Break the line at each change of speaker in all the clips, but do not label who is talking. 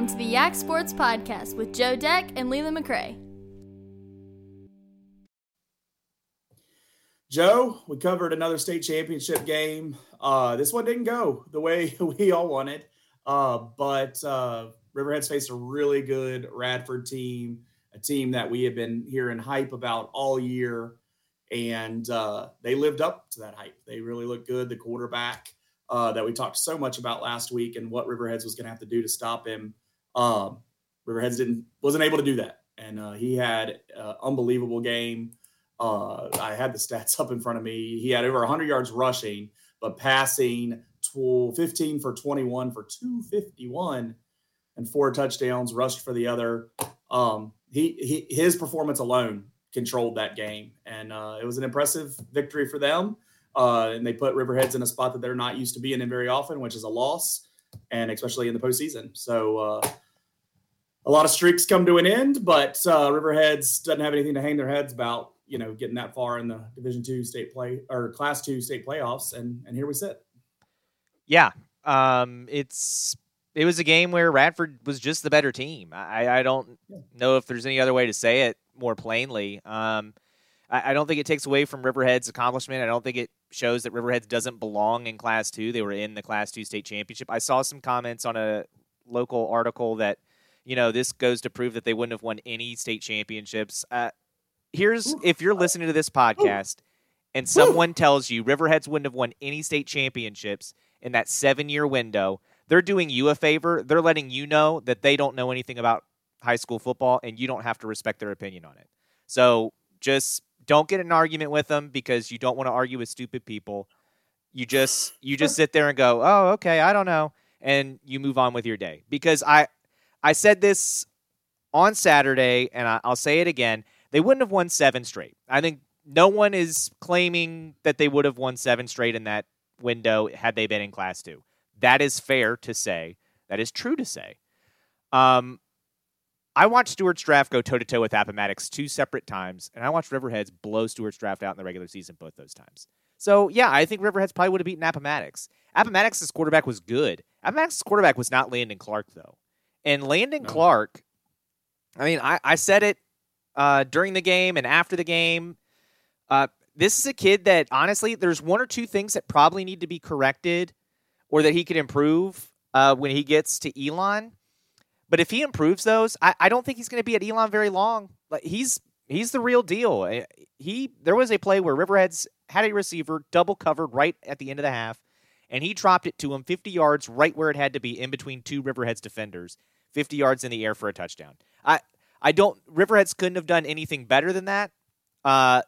Welcome to the Yak Sports Podcast with Joe Deck and Leland McRae.
Joe, we covered another state championship game. Uh, this one didn't go the way we all wanted, uh, but uh, Riverheads faced a really good Radford team, a team that we have been hearing hype about all year, and uh, they lived up to that hype. They really looked good. The quarterback uh, that we talked so much about last week and what Riverheads was going to have to do to stop him. Um, Riverheads didn't wasn't able to do that, and uh, he had an unbelievable game. Uh, I had the stats up in front of me. He had over 100 yards rushing, but passing 12, 15 for 21 for 251 and four touchdowns, rushed for the other. Um, he, he his performance alone controlled that game, and uh, it was an impressive victory for them. Uh, and they put Riverheads in a spot that they're not used to being in very often, which is a loss, and especially in the postseason. So uh, a lot of streaks come to an end, but uh, Riverheads doesn't have anything to hang their heads about. You know, getting that far in the Division two state play or Class two state playoffs, and and here we sit.
Yeah, um, it's it was a game where Radford was just the better team. I, I don't know if there's any other way to say it more plainly. Um, I, I, don't think it takes away from Riverhead's accomplishment. I don't think it shows that Riverhead doesn't belong in Class Two. They were in the Class Two state championship. I saw some comments on a local article that you know this goes to prove that they wouldn't have won any state championships. Uh, here's if you're listening to this podcast and someone tells you Riverheads wouldn't have won any state championships in that seven year window they're doing you a favor. They're letting you know that they don't know anything about high school football and you don't have to respect their opinion on it. So just don't get an argument with them because you don't want to argue with stupid people. You just you just sit there and go, "Oh, okay, I don't know." And you move on with your day. Because I I said this on Saturday and I'll say it again. They wouldn't have won 7 straight. I think no one is claiming that they would have won 7 straight in that window had they been in class 2. That is fair to say. That is true to say. Um, I watched Stuarts Draft go toe to toe with Appomattox two separate times, and I watched Riverheads blow Stuarts Draft out in the regular season both those times. So yeah, I think Riverheads probably would have beaten Appomattox. Appomattox's quarterback was good. Appomattox's quarterback was not Landon Clark though, and Landon no. Clark. I mean, I, I said it uh, during the game and after the game. Uh, this is a kid that honestly, there's one or two things that probably need to be corrected or that he could improve uh, when he gets to Elon. But if he improves those, I, I don't think he's going to be at Elon very long. Like he's he's the real deal. Eh, he there was a play where Riverheads had a receiver double covered right at the end of the half, and he dropped it to him 50 yards right where it had to be in between two Riverheads defenders, 50 yards in the air for a touchdown. I I don't Riverheads couldn't have done anything better than that. Uh,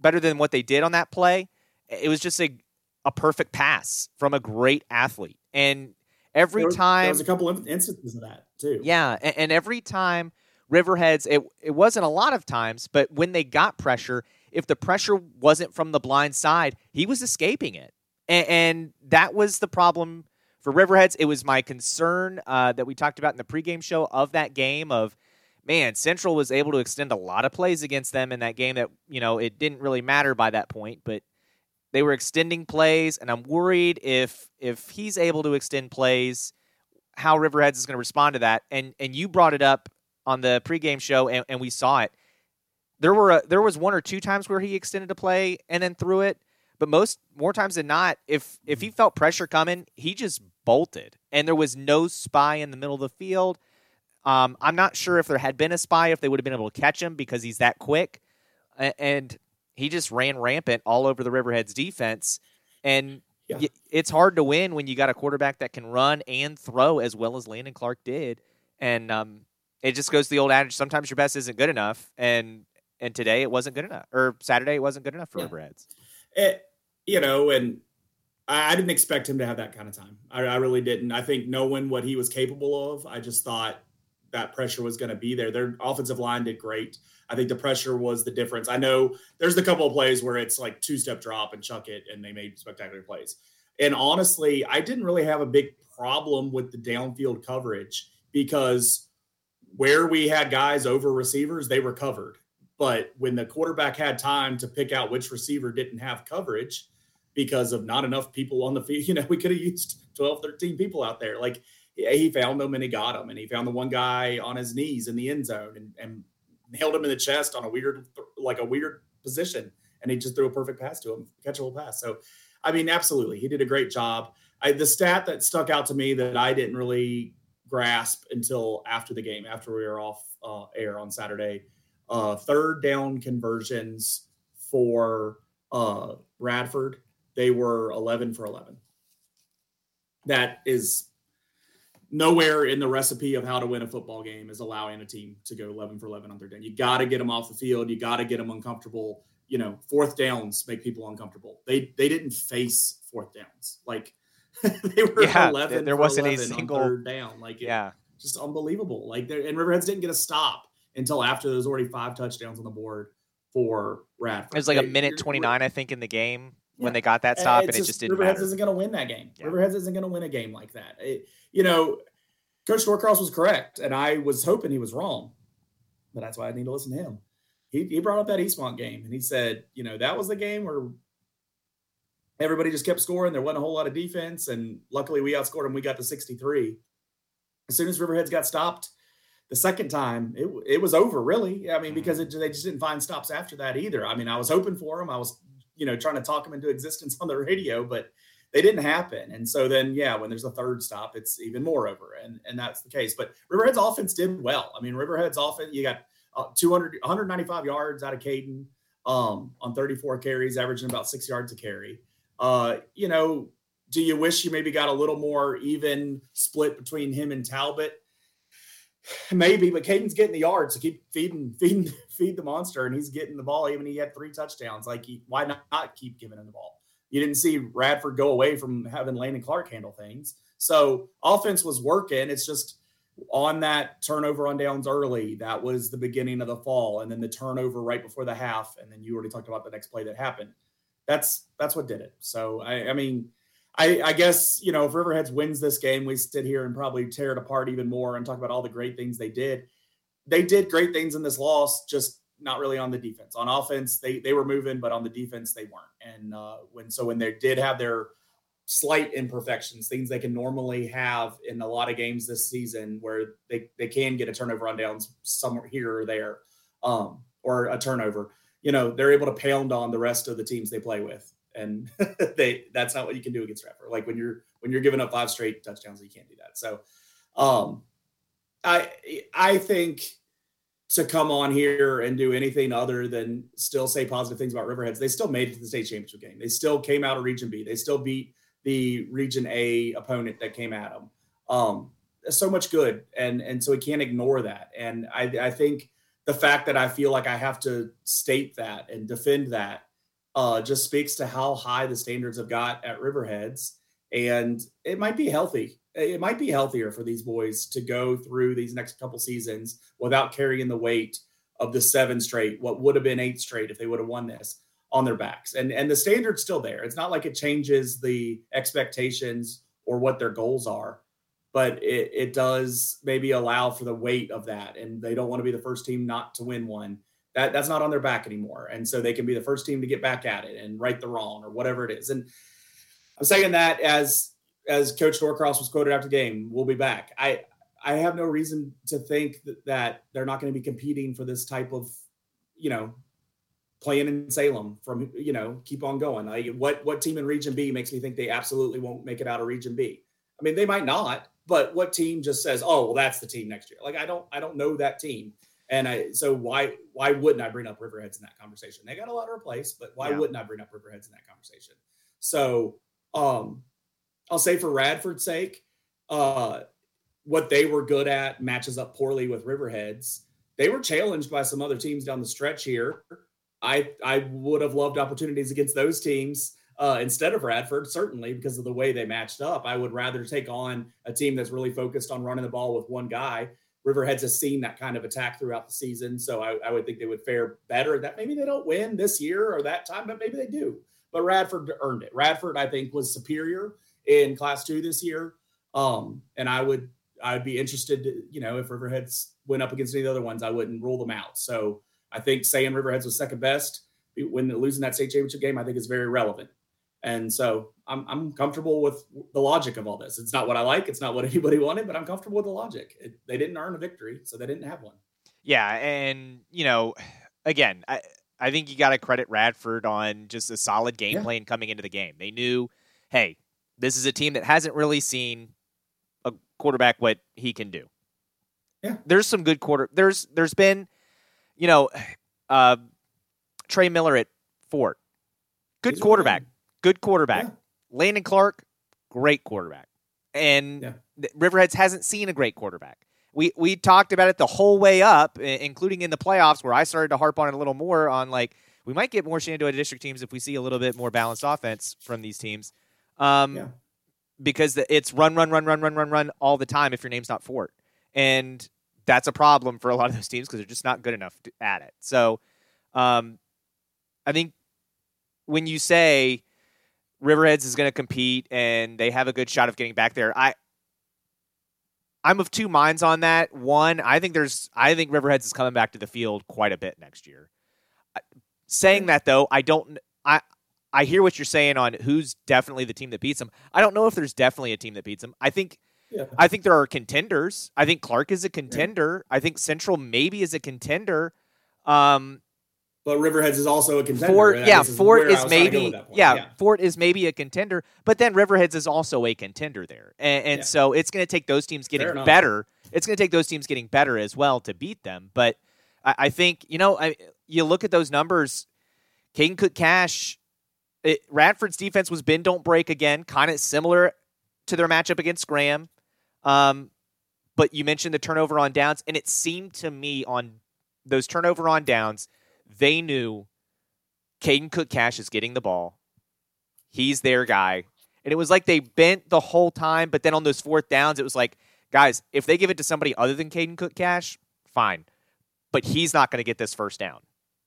better than what they did on that play. It was just a a perfect pass from a great athlete. And every
there,
time
there was a couple of instances of that too.
Yeah, and, and every time Riverheads, it it wasn't a lot of times, but when they got pressure, if the pressure wasn't from the blind side, he was escaping it, and, and that was the problem for Riverheads. It was my concern uh, that we talked about in the pregame show of that game of man, Central was able to extend a lot of plays against them in that game that, you know, it didn't really matter by that point, but they were extending plays, and I'm worried if if he's able to extend plays, how Riverheads is going to respond to that. And and you brought it up on the pregame show, and, and we saw it. There were a, there was one or two times where he extended a play and then threw it, but most more times than not, if if he felt pressure coming, he just bolted, and there was no spy in the middle of the field. Um, I'm not sure if there had been a spy, if they would have been able to catch him because he's that quick. And he just ran rampant all over the Riverheads defense. And yeah. it's hard to win when you got a quarterback that can run and throw as well as Landon Clark did. And um, it just goes to the old adage: sometimes your best isn't good enough. And and today it wasn't good enough, or Saturday it wasn't good enough for yeah. Riverheads.
It, you know, and I, I, didn't expect him to have that kind of time. I, I really didn't. I think knowing what he was capable of, I just thought that pressure was going to be there. Their offensive line did great. I think the pressure was the difference. I know there's a couple of plays where it's like two step drop and chuck it, and they made spectacular plays. And honestly, I didn't really have a big problem with the downfield coverage because where we had guys over receivers, they were covered. But when the quarterback had time to pick out which receiver didn't have coverage because of not enough people on the field, you know, we could have used 12, 13 people out there. Like he found them and he got them, and he found the one guy on his knees in the end zone and, and nailed him in the chest on a weird, like a weird position, and he just threw a perfect pass to him, catchable pass. So, I mean, absolutely, he did a great job. I, the stat that stuck out to me that I didn't really grasp until after the game, after we were off uh, air on Saturday, uh, third down conversions for uh, Radford, they were 11 for 11. That is nowhere in the recipe of how to win a football game is allowing a team to go 11 for 11 on third down. You got to get them off the field. You got to get them uncomfortable. You know, fourth downs make people uncomfortable. They they didn't face fourth downs. Like they were yeah, 11 there wasn't a single third down. Like yeah, just unbelievable. Like and Riverheads didn't get a stop until after there was already five touchdowns on the board for Radford.
It was like
they,
a minute 29 I think in the game yeah. when they got that stop and, it just, didn't
Riverheads
matter.
isn't going to win that game. Yeah. Riverheads isn't going to win a game like that. It, you know, Coach Norcross was correct, and I was hoping he was wrong, but that's why I need to listen to him. He, he brought up that Eastmont game, and he said, you know, that was the game where everybody just kept scoring. There wasn't a whole lot of defense, and luckily we outscored them. We got to 63. As soon as Riverheads got stopped the second time, it, it was over, really. I mean, because mm-hmm. it, they just didn't find stops after that either. I mean, I was hoping for them. I was, you know, trying to talk them into existence on the radio, but – they didn't happen. And so then, yeah, when there's a third stop, it's even more over. And and that's the case. But Riverhead's offense did well. I mean, Riverhead's offense, you got uh, 200, 195 yards out of Caden um, on 34 carries, averaging about six yards a carry. Uh, you know, do you wish you maybe got a little more even split between him and Talbot? Maybe, but Caden's getting the yards to keep feeding, feeding, feed the monster, and he's getting the ball. Even he had three touchdowns. Like, he, why not keep giving him the ball? You didn't see Radford go away from having Landon Clark handle things. So offense was working. It's just on that turnover on downs early. That was the beginning of the fall, and then the turnover right before the half, and then you already talked about the next play that happened. That's that's what did it. So I, I mean, I, I guess you know if Riverheads wins this game, we sit here and probably tear it apart even more and talk about all the great things they did. They did great things in this loss, just not really on the defense. On offense, they they were moving, but on the defense, they weren't. And uh, when so when they did have their slight imperfections, things they can normally have in a lot of games this season, where they they can get a turnover on downs somewhere here or there, um, or a turnover. You know, they're able to pound on the rest of the teams they play with, and they that's not what you can do against Radford. Like when you're when you're giving up five straight touchdowns, you can't do that. So, um, I I think to come on here and do anything other than still say positive things about Riverheads. They still made it to the state championship game. They still came out of Region B. They still beat the Region A opponent that came at them. Um, so much good, and and so we can't ignore that. And I, I think the fact that I feel like I have to state that and defend that uh, just speaks to how high the standards have got at Riverheads, and it might be healthy it might be healthier for these boys to go through these next couple seasons without carrying the weight of the seven straight, what would have been eight straight if they would have won this on their backs. And and the standard's still there. It's not like it changes the expectations or what their goals are, but it, it does maybe allow for the weight of that. And they don't want to be the first team not to win one. That that's not on their back anymore. And so they can be the first team to get back at it and right the wrong or whatever it is. And I'm saying that as as Coach Norcross was quoted after the game, we'll be back. I I have no reason to think that, that they're not going to be competing for this type of, you know, playing in Salem from you know keep on going. Like what what team in Region B makes me think they absolutely won't make it out of Region B? I mean, they might not, but what team just says, "Oh, well, that's the team next year"? Like I don't I don't know that team, and I so why why wouldn't I bring up Riverheads in that conversation? They got a lot to replace, but why yeah. wouldn't I bring up Riverheads in that conversation? So um I'll say for Radford's sake, uh, what they were good at matches up poorly with Riverheads. They were challenged by some other teams down the stretch here. I I would have loved opportunities against those teams uh, instead of Radford, certainly because of the way they matched up. I would rather take on a team that's really focused on running the ball with one guy. Riverheads has seen that kind of attack throughout the season, so I, I would think they would fare better. That maybe they don't win this year or that time, but maybe they do. But Radford earned it. Radford, I think, was superior in class two this year. Um, and I would I'd be interested to, you know, if Riverheads went up against any other ones, I wouldn't rule them out. So I think saying Riverheads was second best when losing that state championship game, I think is very relevant. And so I'm I'm comfortable with the logic of all this. It's not what I like. It's not what anybody wanted, but I'm comfortable with the logic. It, they didn't earn a victory, so they didn't have one.
Yeah, and you know, again, I I think you got to credit Radford on just a solid game yeah. plan coming into the game. They knew, hey, this is a team that hasn't really seen a quarterback what he can do.
Yeah,
there's some good quarter. There's there's been, you know, uh, Trey Miller at Fort, good He's quarterback, good quarterback. Yeah. Landon Clark, great quarterback, and yeah. Riverheads hasn't seen a great quarterback. We we talked about it the whole way up, including in the playoffs, where I started to harp on it a little more on like we might get more Shenandoah district teams if we see a little bit more balanced offense from these teams. Um, yeah. Because it's run, run, run, run, run, run, run all the time if your name's not Fort. And that's a problem for a lot of those teams because they're just not good enough to, at it. So um, I think when you say Riverheads is going to compete and they have a good shot of getting back there, I I'm of two minds on that. One, I think there's I think Riverheads is coming back to the field quite a bit next year. Saying that though, I don't I I hear what you're saying on who's definitely the team that beats them. I don't know if there's definitely a team that beats them. I think yeah. I think there are contenders. I think Clark is a contender. Yeah. I think Central maybe is a contender. Um,
but Riverheads is also a contender.
Fort, yeah, Fort is, is maybe yeah, yeah, Fort is maybe a contender, but then Riverheads is also a contender there, and, and so it's going to take those teams getting better. It's going to take those teams getting better as well to beat them. But I, I think you know, I, you look at those numbers. Caden Cook Cash, it, Radford's defense was bend don't break again, kind of similar to their matchup against Graham. Um, but you mentioned the turnover on downs, and it seemed to me on those turnover on downs they knew Caden Cook Cash is getting the ball. He's their guy. And it was like they bent the whole time, but then on those fourth downs, it was like, guys, if they give it to somebody other than Caden Cook Cash, fine. But he's not going to get this first down.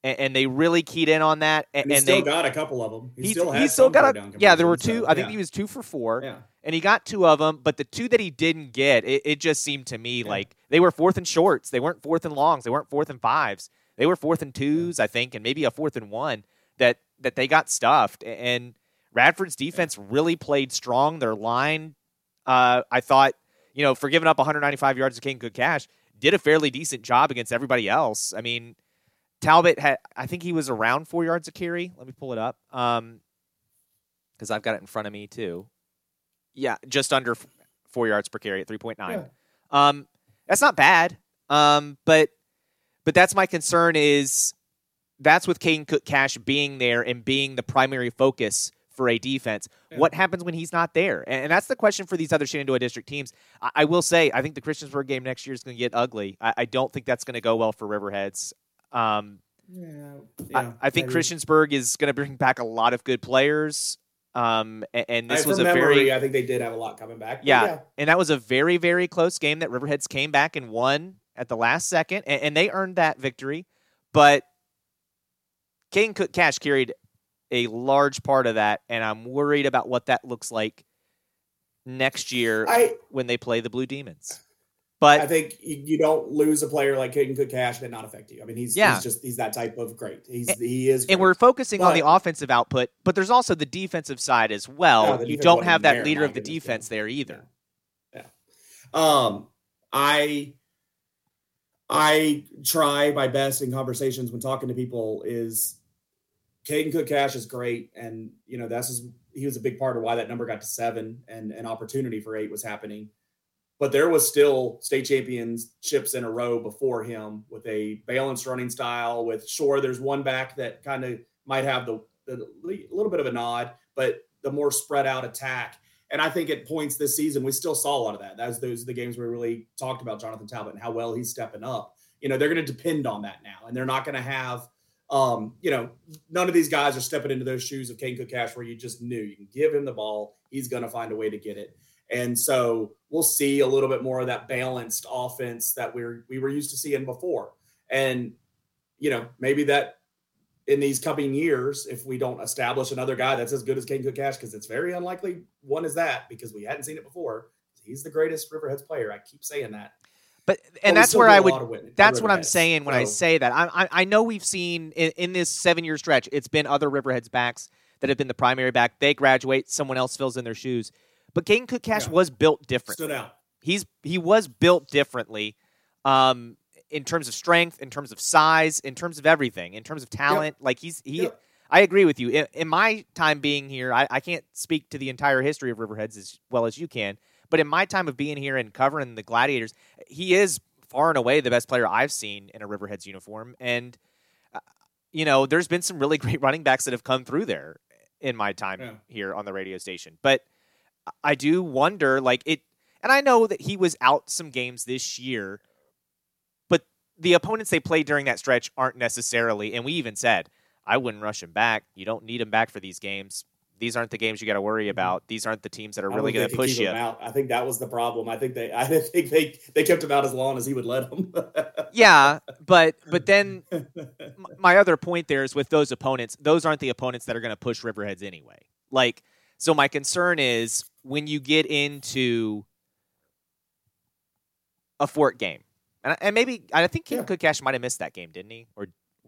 And, and, they really keyed in on that. And,
and,
and
still
they
got a couple of them.
He, he
still,
he still got a yeah. There were two. So, I think yeah. he was two for four.
Yeah.
And he got two of them, but the two that he didn't get, it, it just seemed to me yeah. like they were fourth and shorts. They weren't fourth and longs. They weren't fourth and fives. They were fourth and twos, I think, and maybe a fourth and one that that they got stuffed. And Radford's defense really played strong. Their line, uh, I thought, you know, for giving up 195 yards to Caden Cook Cash, did a fairly decent job against everybody else. I mean, Talbot had, I think he was around four yards of carry. Let me pull it up, um, because I've got it in front of me too. Yeah, just under four yards per carry at 3.9. Yeah. Um, that's not bad. Um, but but that's my concern is that's with Caden Cook Cash being there and being the primary focus for a defense. Yeah. What happens when he's not there? And, that's the question for these other Shenandoah District teams. I, I will say, I think the Christiansburg game next year is going to get ugly. I, I, don't think that's going to go well for Riverheads. Um, yeah, yeah, I, I think maybe. Christiansburg is going to bring back a lot of good players. Um, and, and this was a
memory,
very,
I think they did have a lot coming back.
Yeah, yeah, and that was a very, very close game that Riverheads came back and won at the last second, and, and they earned that victory. But Caden Cook Cash carried a large part of that, and I'm worried about what that looks like next year I, when they play the Blue Demons. But
I think you, don't lose a player like Caden Cook Cash and not affect you. I mean, he's, yeah. he's just he's that type of great. He's and, he is, great.
and we're focusing but, on the offensive output, but there's also the defensive side as well. You don't have that leader of the defense there either.
Yeah. yeah. Um, I I try my best in conversations when talking to people is Caden Cook Cash is great. And, you know, that's just, he was a big part of why that number got to seven and an opportunity for eight was happening. But there was still state championships in a row before him with a balanced running style. With sure, there's one back that kind of might have the, the little bit of a nod, but the more spread out attack and I think at points this season, we still saw a lot of that. That's those are the games we really talked about Jonathan Talbot and how well he's stepping up. You know, they're going to depend on that now, and they're not going to have, um, you know, none of these guys are stepping into those shoes of Kane Cash where you just knew you can give him the ball, he's going to find a way to get it. And so we'll see a little bit more of that balanced offense that we're we were used to seeing before. And you know, maybe that in these coming years if we don't establish another guy that's as good as Kane Cook Cash, because it's very unlikely one is that because we hadn't seen it before. He's the greatest Riverheads player. I keep saying that.
But and that's where I would. That's what I'm saying when so. I say that. I, I, I know we've seen in, in this seven year stretch, it's been other Riverheads backs that have been the primary back. They graduate, someone else fills in their shoes. But Caden Cook Cash yeah. was built different.
Stood out.
He's he was built differently. Um, in terms of strength, in terms of size, in terms of everything, in terms of talent. Yep. Like he's he. Yep. I agree with you. In, in my time being here, I, I, can't speak to the entire history of Riverheads as well as you can. But in my time of being here and covering the Gladiators, he is far and away the best player I've seen in a Riverheads uniform. And uh, you know, there's been some really great running backs that have come through there in my time yeah. here on the radio station. But I do wonder, like it, and I know that he was out some games this year but the opponents they played during that stretch aren't necessarily, and we even said, I wouldn't rush him back. You don't need him back for these games. These aren't the games you got to worry mm-hmm. about. These aren't the teams that are really going to push you.
Out. I think that was the problem. I think they, I think they, they kept him out as long as he would let them.
yeah, but but then my other point there is with those opponents, those aren't the opponents that are going to push Riverheads anyway. Like, so my concern is when you get into a Fort game, and, and maybe I think King yeah. Might have missed that game, didn't he? Or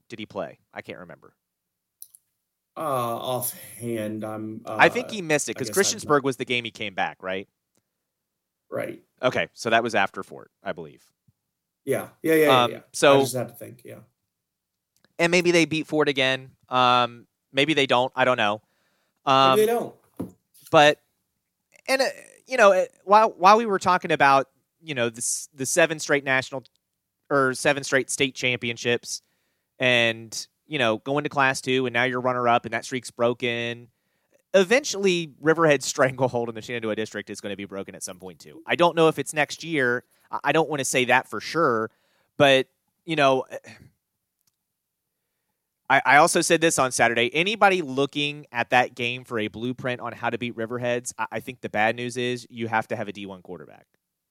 did he play? I can't remember.
Uh, offhand, I'm. Uh,
I think he missed it because Christiansburg was the game he came back, right?
Right.
Okay, so that was after Fort, I believe.
Yeah, yeah, yeah, um, yeah.
So
I just have to think, yeah.
And maybe they beat Fort again. Um, maybe they don't. I don't know.
Um, maybe they don't.
But and uh, you know, while while we were talking about you know the the seven straight national or seven straight state championships, and you know going to class two, and now you're runner up, and that streak's broken. Eventually, Riverhead's stranglehold in the Shenandoah district is going to be broken at some point too. I don't know if it's next year. I don't want to say that for sure, but you know. I, also said this on Saturday. Anybody looking at that game for a blueprint on how to beat Riverheads, I think the bad news is you have to have a D1 quarterback.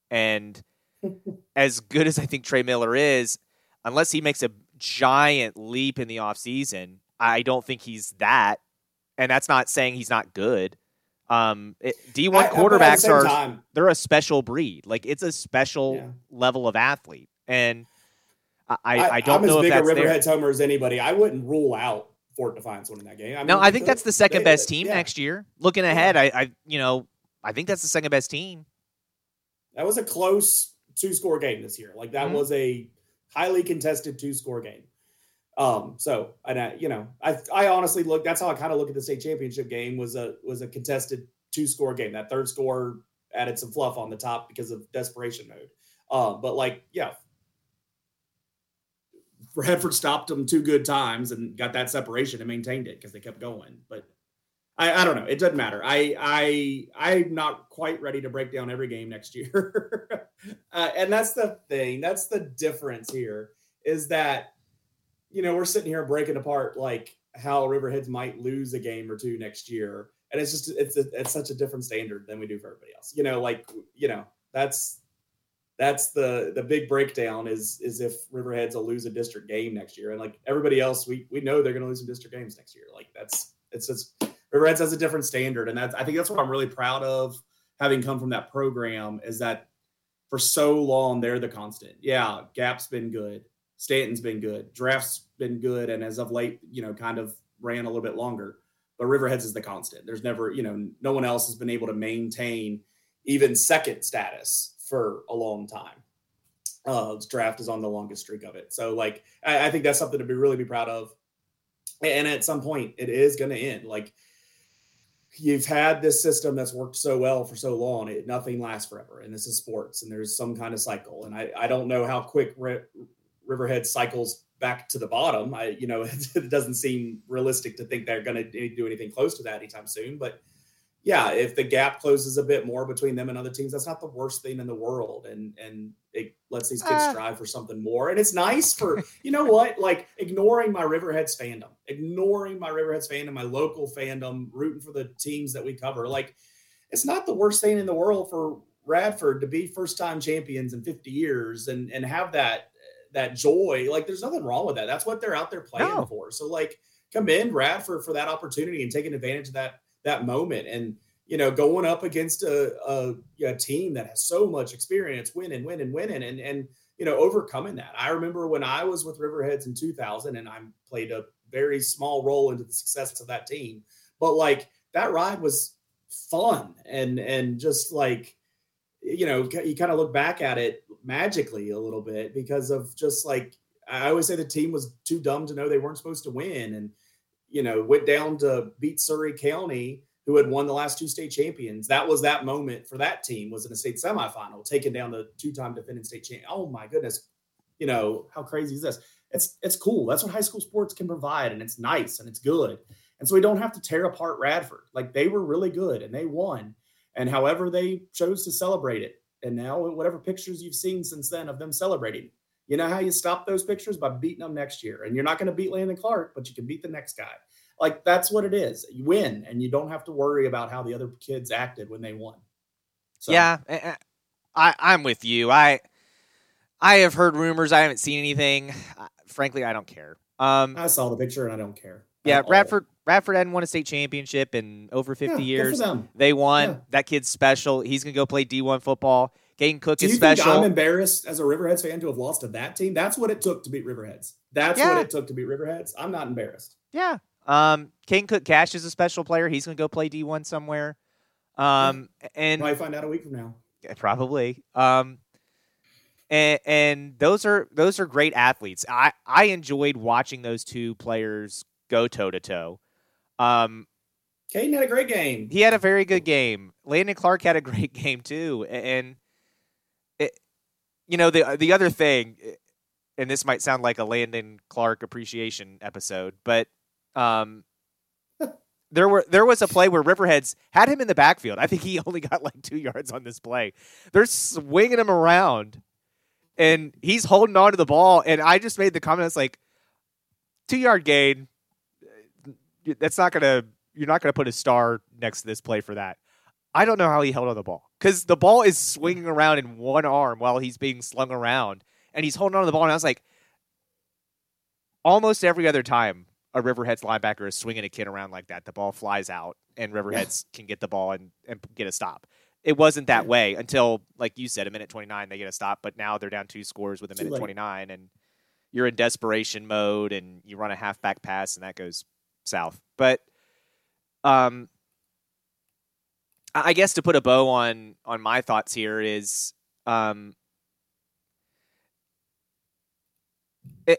And as good as I think Trey Miller is, unless he makes a giant leap in the offseason, I don't think he's that. And that's not saying he's not good. Um, D1 I, quarterbacks are time. they're a special breed. Like it's a special yeah. level of athlete. And I, I, I don't
I'm
know
as
big
a Riverheads homer as anybody. I wouldn't rule out Fort Defiance winning that game. I
mean, no, I think that's the second best team yeah. next year. Looking ahead, I, I, you know, I think that's the second best team.
That was a close two score game this year. Like that mm-hmm. was a highly contested two score game. Um, so and I, you know, I I honestly look that's how I kind of look at the state championship game was a was a contested two score game. That third score added some fluff on the top because of desperation mode. Um, but like, yeah, Radford stopped them two good times and got that separation and maintained it because they kept going. But I, I don't know. It doesn't matter. I I I'm not quite ready to break down every game next year, uh, and that's the thing. That's the difference here is that you know we're sitting here breaking apart like how Riverheads might lose a game or two next year, and it's just it's a, it's such a different standard than we do for everybody else. You know, like you know that's that's the the big breakdown is is if Riverheads will lose a district game next year, and like everybody else, we we know they're going to lose some district games next year. Like that's it's just Reds has a different standard, and that's I think that's what I'm really proud of having come from that program is that for so long they're the constant. Yeah, Gap's been good, Staunton's been good, Draft's been good, and as of late, you know, kind of ran a little bit longer. But Riverheads is the constant. There's never, you know, no one else has been able to maintain even second status for a long time. Uh, draft is on the longest streak of it. So, like, I, I think that's something to be really be proud of. And at some point, it is going to end. Like, you've had this system that's worked so well for so long it nothing lasts forever and this is sports and there's some kind of cycle and i, I don't know how quick riverhead cycles back to the bottom i you know it doesn't seem realistic to think they're going to do anything close to that anytime soon but yeah, if the gap closes a bit more between them and other teams, that's not the worst thing in the world. And and it lets these kids uh, strive for something more. And it's nice for you know what, like ignoring my Riverheads fandom, ignoring my Riverheads fandom, my local fandom, rooting for the teams that we cover. Like it's not the worst thing in the world for Radford to be first time champions in 50 years and and have that that joy. Like there's nothing wrong with that. That's what they're out there playing no. for. So like commend Radford for that opportunity and taking advantage of that that moment and you know going up against a, a, a, team that has so much experience winning winning winning and and you know overcoming that. I remember when i was with riverheads in 2000 and i played a very small role into the success of that team but like that ride was fun and and just like you know you kind of look back at it magically a little bit because of just like I always say the team was too dumb to know they weren't supposed to win and you know went down to beat Surry County who had won the last two state champions. That was that moment for that team was in a state semifinal, taking down the two-time defending state champion. Oh my goodness. You know, how crazy is this? It's it's cool. That's what high school sports can provide, and it's nice and it's good. And so we don't have to tear apart Radford. Like they were really good and they won. And however they chose to celebrate it. And now whatever pictures you've seen since then of them celebrating, you know how you stop those pictures by beating them next year. And you're not going to beat Landon Clark, but you can beat the next guy. Like that's what it is. You win and you don't have to worry about how the other kids acted when they won.
So. Yeah, I, I'm with you. I I have heard rumors. I haven't seen anything. Frankly, I don't care. Um,
I saw the picture and I don't care.
Yeah, Radford Radford hadn't won a state championship in over 50 yeah, years. They won. Yeah. That kid's special. He's going to go play D1 football. Caden Cook
Do
is special.
I'm embarrassed as a Riverheads fan to have lost to that team. That's what it took to beat Riverheads. That's yeah. what it took to beat Riverheads. I'm not embarrassed.
Yeah. Um, Caden Cook Cash is a special player. He's going to go play D1 somewhere. Um, and
might find out a week from now.
Yeah, Probably. Um, and, and those are those are great athletes. I I enjoyed watching those two players go toe to toe. Um,
Caden had a great game.
He had a very good game. Landon Clark had a great game too, and you know the uh, the other thing, eh, and this might sound like a Landon Clark appreciation episode, but um, there were there was a play where Riverheads had him in the backfield. I think he only got like two yards on this play. They're swinging him around, and he's holding on to the ball. And I just made the comment, it's like two yard gain eh, that's not gonna you're not gonna put a star next to this play for that. I don't know how he held on the ball because the ball is swinging around in one arm while he's being slung around, and he's holding on to the ball. And I was like, almost every other time a Riverheads linebacker is swinging a kid around like that, the ball flies out, and Riverheads can get the ball and, and get a stop. It wasn't that way until, like you said, a minute 29, they get a stop, but now they're down two scores with a minute 29, and you're in desperation mode, and you run a halfback pass, and that goes south. But um, I guess to put a bow on on my thoughts here is um,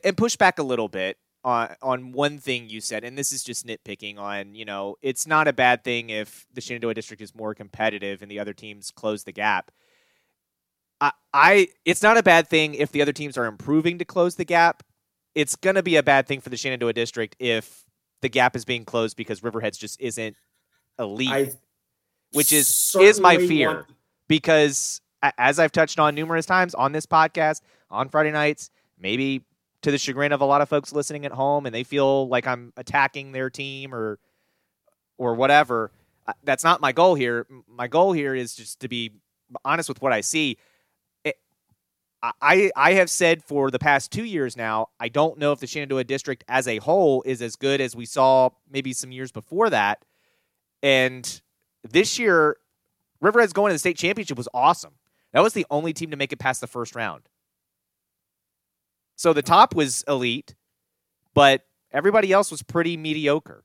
and push back a little bit on on one thing you said, and this is just nitpicking on you know it's not a bad thing if the Shenandoah district is more competitive and the other teams close the gap. I, I it's not a bad thing if the other teams are improving to close the gap. It's going to be a bad thing for the Shenandoah district if the gap is being closed because Riverheads just isn't elite, I which is is my fear want... because as I've touched on numerous times on this podcast on Friday nights, maybe to the chagrin of a lot of folks listening at home, and they feel like I'm attacking their team or or whatever. Uh, that's not my goal here. My goal here is just to be honest with what I see. Eh, I, I have said for the past two years now, I don't know if the Shenandoah district as a whole is as good as we saw maybe some years before that. And this year, Riverheads going to the state championship was awesome. That was the only team to make it past the first round. So the top was elite, but everybody else was pretty mediocre.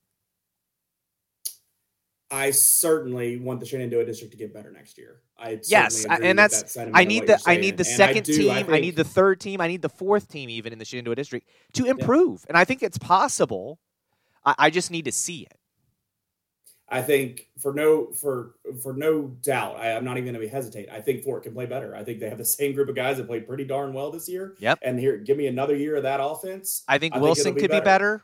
I certainly want the Shenandoah district to get better next year. I
yes, and that's that I need the I need the second I do, team, I, think, I, need the third team, I need the fourth team even in the Shenandoah district to improve, yeah. and I think it's possible. I, I just need to see it.
I think for no for for no doubt, I, am not even going to hesitate. I think Fort can play better. I think they have the same group of guys that played pretty darn well this year.
Yep.
And here, give me another year of that offense.
I think Wilson think be could better. be better.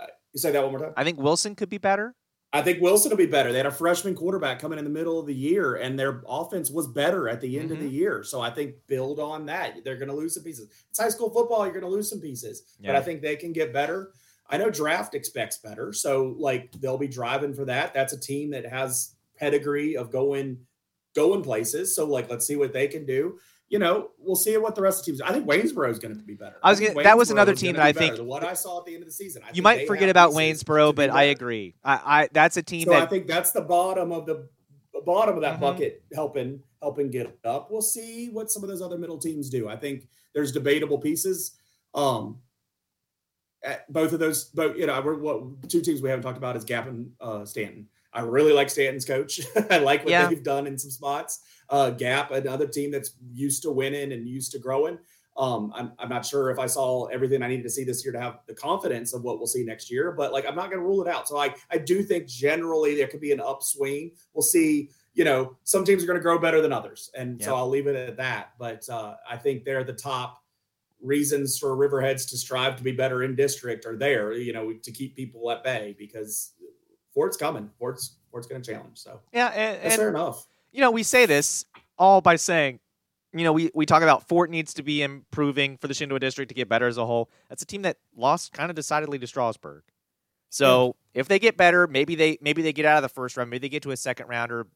Uh, you say that one more time.
I think Wilson could be better.
I think Wilson will be better. They had a freshman quarterback coming in the middle of the year, and their offense was better at the end mm-hmm. of the mm-hmm. year. So I think build on that. They're going to lose some pieces. It's high school football. You're going to lose some pieces, yeah. but I think they can get better. I know draft expects better, so like they'll be driving for that. That's a team that has pedigree of going going places. So like let's see what they can do you know, we'll see what the rest of the teams. I think Waynesboro is going to be better.
I was gonna, that was another team that I think
what I saw at the end of the season. I
you might forget about Waynesboro, but I agree. I, I that's a team
so
that
I think that's the bottom of the bottom of that mm-hmm. bucket helping helping get up. We'll see what some of those other middle teams do. I think there's debatable pieces. Um, both of those, both you know, we're what two teams we haven't talked about is Gap and uh, Staunton. I really like Staunton's coach. I like what yeah. they've done in some spots. Uh, Gap, another team that's used to winning and used to growing. Um, I'm, I'm not sure if I saw everything I needed to see this year to have the confidence of what we'll see next year, but like I'm not going to rule it out. So I I do think generally there could be an upswing. We'll see. You know, some teams are going to grow better than others, and yep. so I'll leave it at that. But uh, I think they're the top reasons for Riverheads to strive to be better in district are there. You know, to keep people at bay because Fort's coming. Fort's Fort's going to challenge. So
yeah, and,
and fair enough.
You know, we say this all by saying, you know, we, we talk about Fort needs to be improving for the Shenandoah district to get better as a whole. That's a team that lost kind of decidedly to Strasburg. So yeah. if they get better, maybe they maybe they get out of the first round, maybe they get to a second round or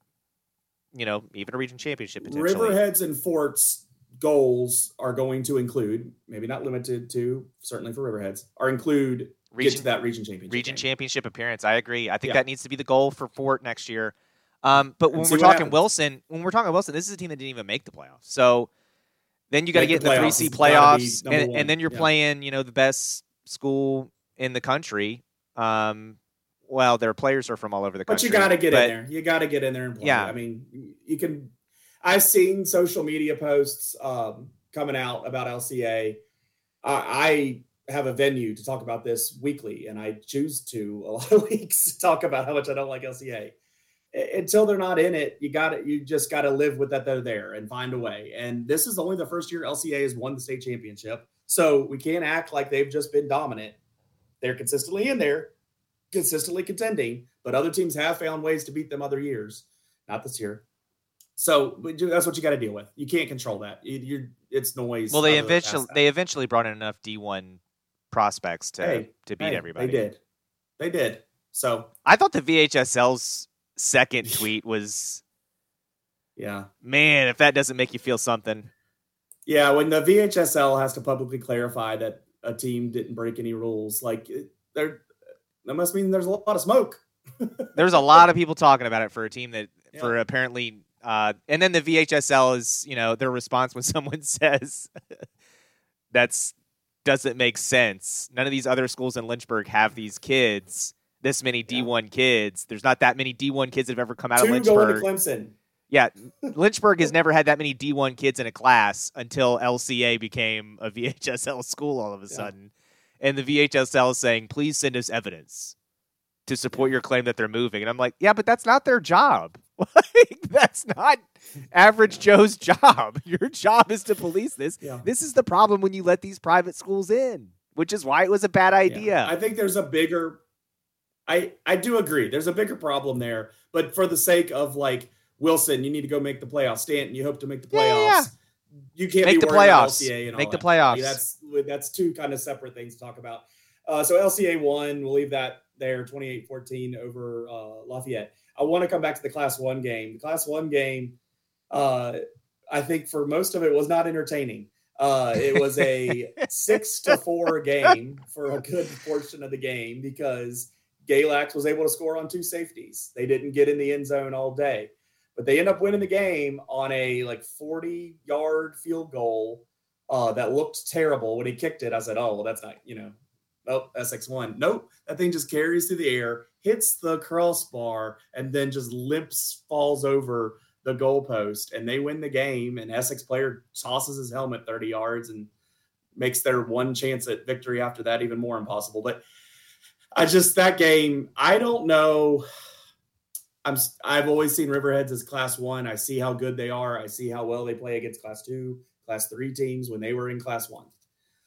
you know, even a region championship potentially.
Riverheads and Forts goals are going to include, maybe not limited to, certainly for Riverheads, are include region, get to that region championship.
Region game. championship appearance. I agree. I think yeah. that needs to be the goal for Fort next year. Um, but when we're talking happens. Wilson, when we're talking Wilson, this is a team that didn't even make the playoffs. So then you got to get the three C playoffs, and, and, then you're yeah. playing, you know, the best school in the country. Um, well, their players are from all over the country.
But you got to get but, in there. You got to get in there and play. Yeah. I mean, you can. I've seen social media posts um, coming out about LCA. I have a venue to talk about this weekly, and I choose to a lot of weeks talk about how much I don't like LCA. Until they're not in it, you got it. You just got to live with that they're there and find a way. And this is only the first year LCA has won the state championship, so we can't act like they've just been dominant. They're consistently in there, consistently contending, but other teams have found ways to beat them other years. Not this year. So that's what you got to deal with. You can't control that. You, it's noise.
Well, they eventually they eventually brought in enough D one prospects to
hey,
to beat
hey,
everybody.
They did. They did. So
I thought the VHSL's second tweet was
Yeah.
Man, if that doesn't make you feel something.
Yeah, when the VHSL has to publicly clarify that a team didn't break any rules, like there that must mean there's a lot of smoke.
there's a lot of people talking about it for a team that yeah. for apparently uh, and then the VHSL is, you know, their response when someone says that's doesn't make sense. None of these other schools in Lynchburg have these kids, this many D1 yeah. kids. There's not that many D1 kids that have ever come out
Two
of Lynchburg.
Going to Clemson.
Yeah, Lynchburg has never had that many D1 kids in a class until LCA became a VHSL school all of a sudden. Yeah. And the VHSL is saying, please send us evidence to support your claim that they're moving. And I'm like, yeah, but that's not their job. Like, that's not average Joe's job. Your job is to police this. Yeah. This is the problem when you let these private schools in, which is why it was a bad idea.
Yeah. I think there's a bigger I I do agree. There's a bigger problem there, but for the sake of like Wilson, you need to go make the playoffs. Staunton, you hope to make the playoffs. Yeah, you can't
make
the
playoffs. make
the
that. playoffs.
that's that's two kind of separate things to talk about. Uh, so LCA one, We'll leave that there, 28-14 over uh, Lafayette. I want to come back to the Class One game. The Class One game, uh, I think for most of it was not entertaining. Uh, it was a six to four game for a good portion of the game because Galax was able to score on two safeties. They didn't get in the end zone all day, but they end up winning the game on a like 40 yard field goal uh, that looked terrible when he kicked it. I said, "Oh, well, that's not you know Oh, Essex won. Nope. That thing just carries through the air, hits the crossbar, and then just limps, falls over the goalpost. And they win the game. And Essex player tosses his helmet 30 yards and makes their one chance at victory after that even more impossible. But I just, that game, I don't know. I'm, I've always seen Riverheads as class one. I see how good they are. I see how well they play against class two, class three teams when they were in class one.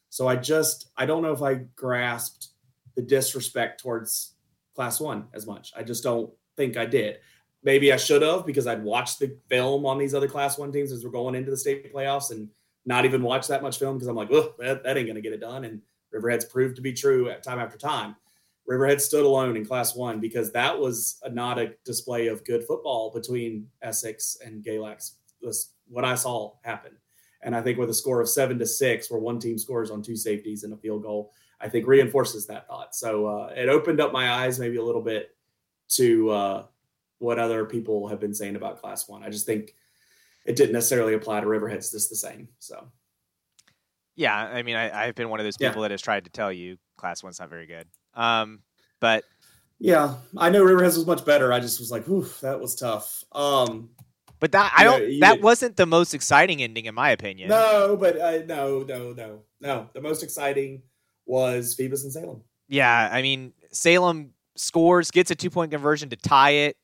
So I just I don't know if I grasped the disrespect towards class one as much. I just don't think I did. Maybe I should have because I'd watched the film on these other class one teams as we're going into the state playoffs and not even watch that much film because I'm like, oh, that, that ain't gonna get it done. And Riverhead's proved to be true at time after time. Riverhead stood alone in class one because that was a, not a display of good football between Essex and Galax. Was what I saw happen. And I think with a score of seven to six, where one team scores on two safeties and a field goal, I think reinforces that thought. So uh, it opened up my eyes maybe a little bit to uh, what other people have been saying about Class One. I just think it didn't necessarily apply to Riverheads just the same. So.
Yeah, I mean, I, have been one of those people yeah. that has tried to tell you Class One's not very good. Um, but
yeah, I know Riverheads was much better. I just was like, "Ooh, that was tough." Um,
but that I don't. Yeah, that wasn't the most exciting ending, in my opinion.
No, but uh, no, no, no, no. The most exciting was Phoebus and Salem.
Yeah, I mean Salem scores, gets a two point conversion to tie it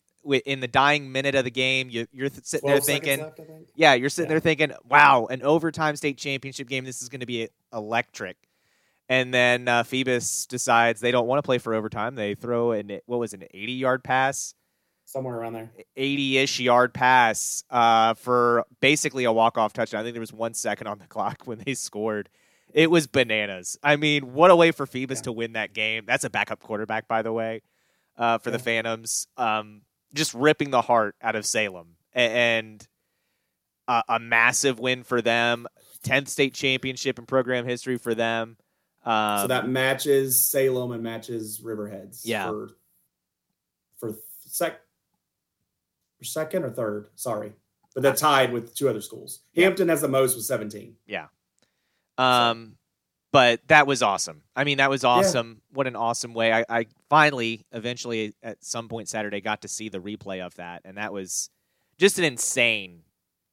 in the dying minute of the game. You, are sitting there thinking, left, yeah, you're sitting yeah. there thinking, wow, an overtime state championship game. This is going to be electric. And then uh, Phoebus decides they don't want to play for overtime. They throw an what was it, an 80 yard pass,
somewhere around there,
80 ish yard pass uh, for basically a walk off touchdown. I think there was one second on the clock when they scored. It was bananas. I mean, what a way for Phoebus yeah. to win that game. That's a backup quarterback, by the way, uh, for yeah. the Phantoms. Um, just ripping the heart out of Salem and a, a massive win for them. 10th state championship in program history for them.
Um, so that matches Salem and matches Riverheads.
Yeah.
For, for sec for second or third. Sorry. But they're tied with two other schools. Hampton has the most with 17.
Yeah. Um so. but that was awesome. I mean, that was awesome. Yeah. What an awesome way. I, I finally, eventually, at some point Saturday, got to see the replay of that, and that was just an insane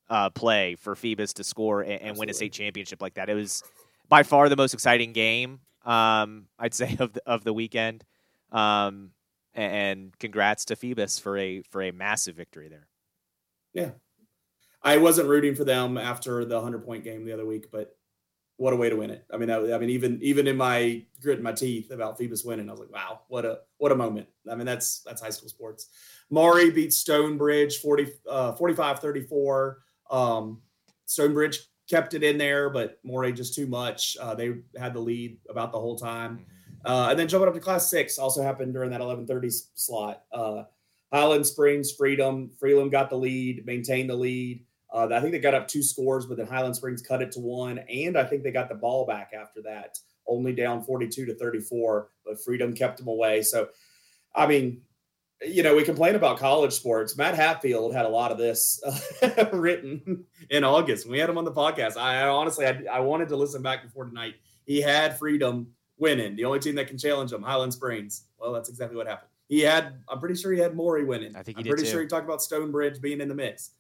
uh, play for Phoebus to score and, and win a state championship like that. It was by far the most exciting game um, I'd say of the, of the weekend. Um, and congrats to Phoebus for a for a massive victory there.
Yeah, I wasn't rooting for them after the hundred point game the other week, but what a way to win it! I mean, I, I mean, even even in my grit my teeth about Phoebus winning, I was like, wow, what a what a moment! I mean, that's that's high school sports. Maury beat Stonebridge 40, uh, 45-34. Um, Stonebridge kept it in there, but Maury just too much. Uh, they had the lead about the whole time. Mm-hmm. Uh, and then jumping up to class six also happened during that 1130 slot. Uh, Highland Springs, Freedom, Freedom got the lead, maintained the lead. Uh, I think they got up two scores, but then Highland Springs cut it to one. And I think they got the ball back after that, only down 42 to 34, but Freedom kept them away. So, I mean, you know, we complain about college sports. Matt Hatfield had a lot of this uh, written in August. We had him on the podcast. I, I honestly, I, I, wanted to listen back before tonight. He had Freedom winning, the only team that can challenge him, Highland Springs. Well, that's exactly what happened. He had, I'm pretty sure he had Maury winning.
I think
he
I'm
pretty
too.
sure he talked about Stonebridge being in the mix.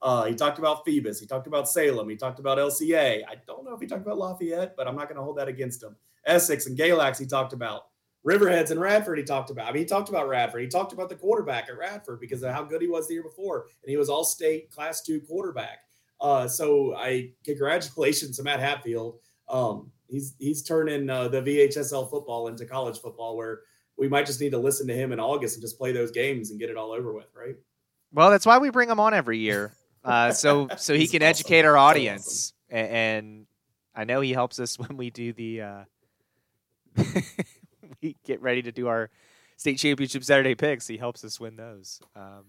Uh, he talked about Phoebus. He talked about Salem. He talked about LCA. I don't know if he talked about Lafayette, but I'm not going to hold that against him. Essex and Galax, he talked about. Riverheads and Radford, he talked about. I mean, he talked about Radford. He talked about the quarterback at Radford because of how good he was the year before, and he was all state class two quarterback. Uh, so I congratulations to Matt Hatfield. Um, he's he's turning uh, the VHSL football into college football, where we might just need to listen to him in August and just play those games and get it all over with, right?
Well, that's why we bring him on every year, uh, so so he can awesome. educate our audience, awesome. and, I know he helps us when we do the. Uh, we get ready to do our state championship Saturday picks, he helps us win those. Um,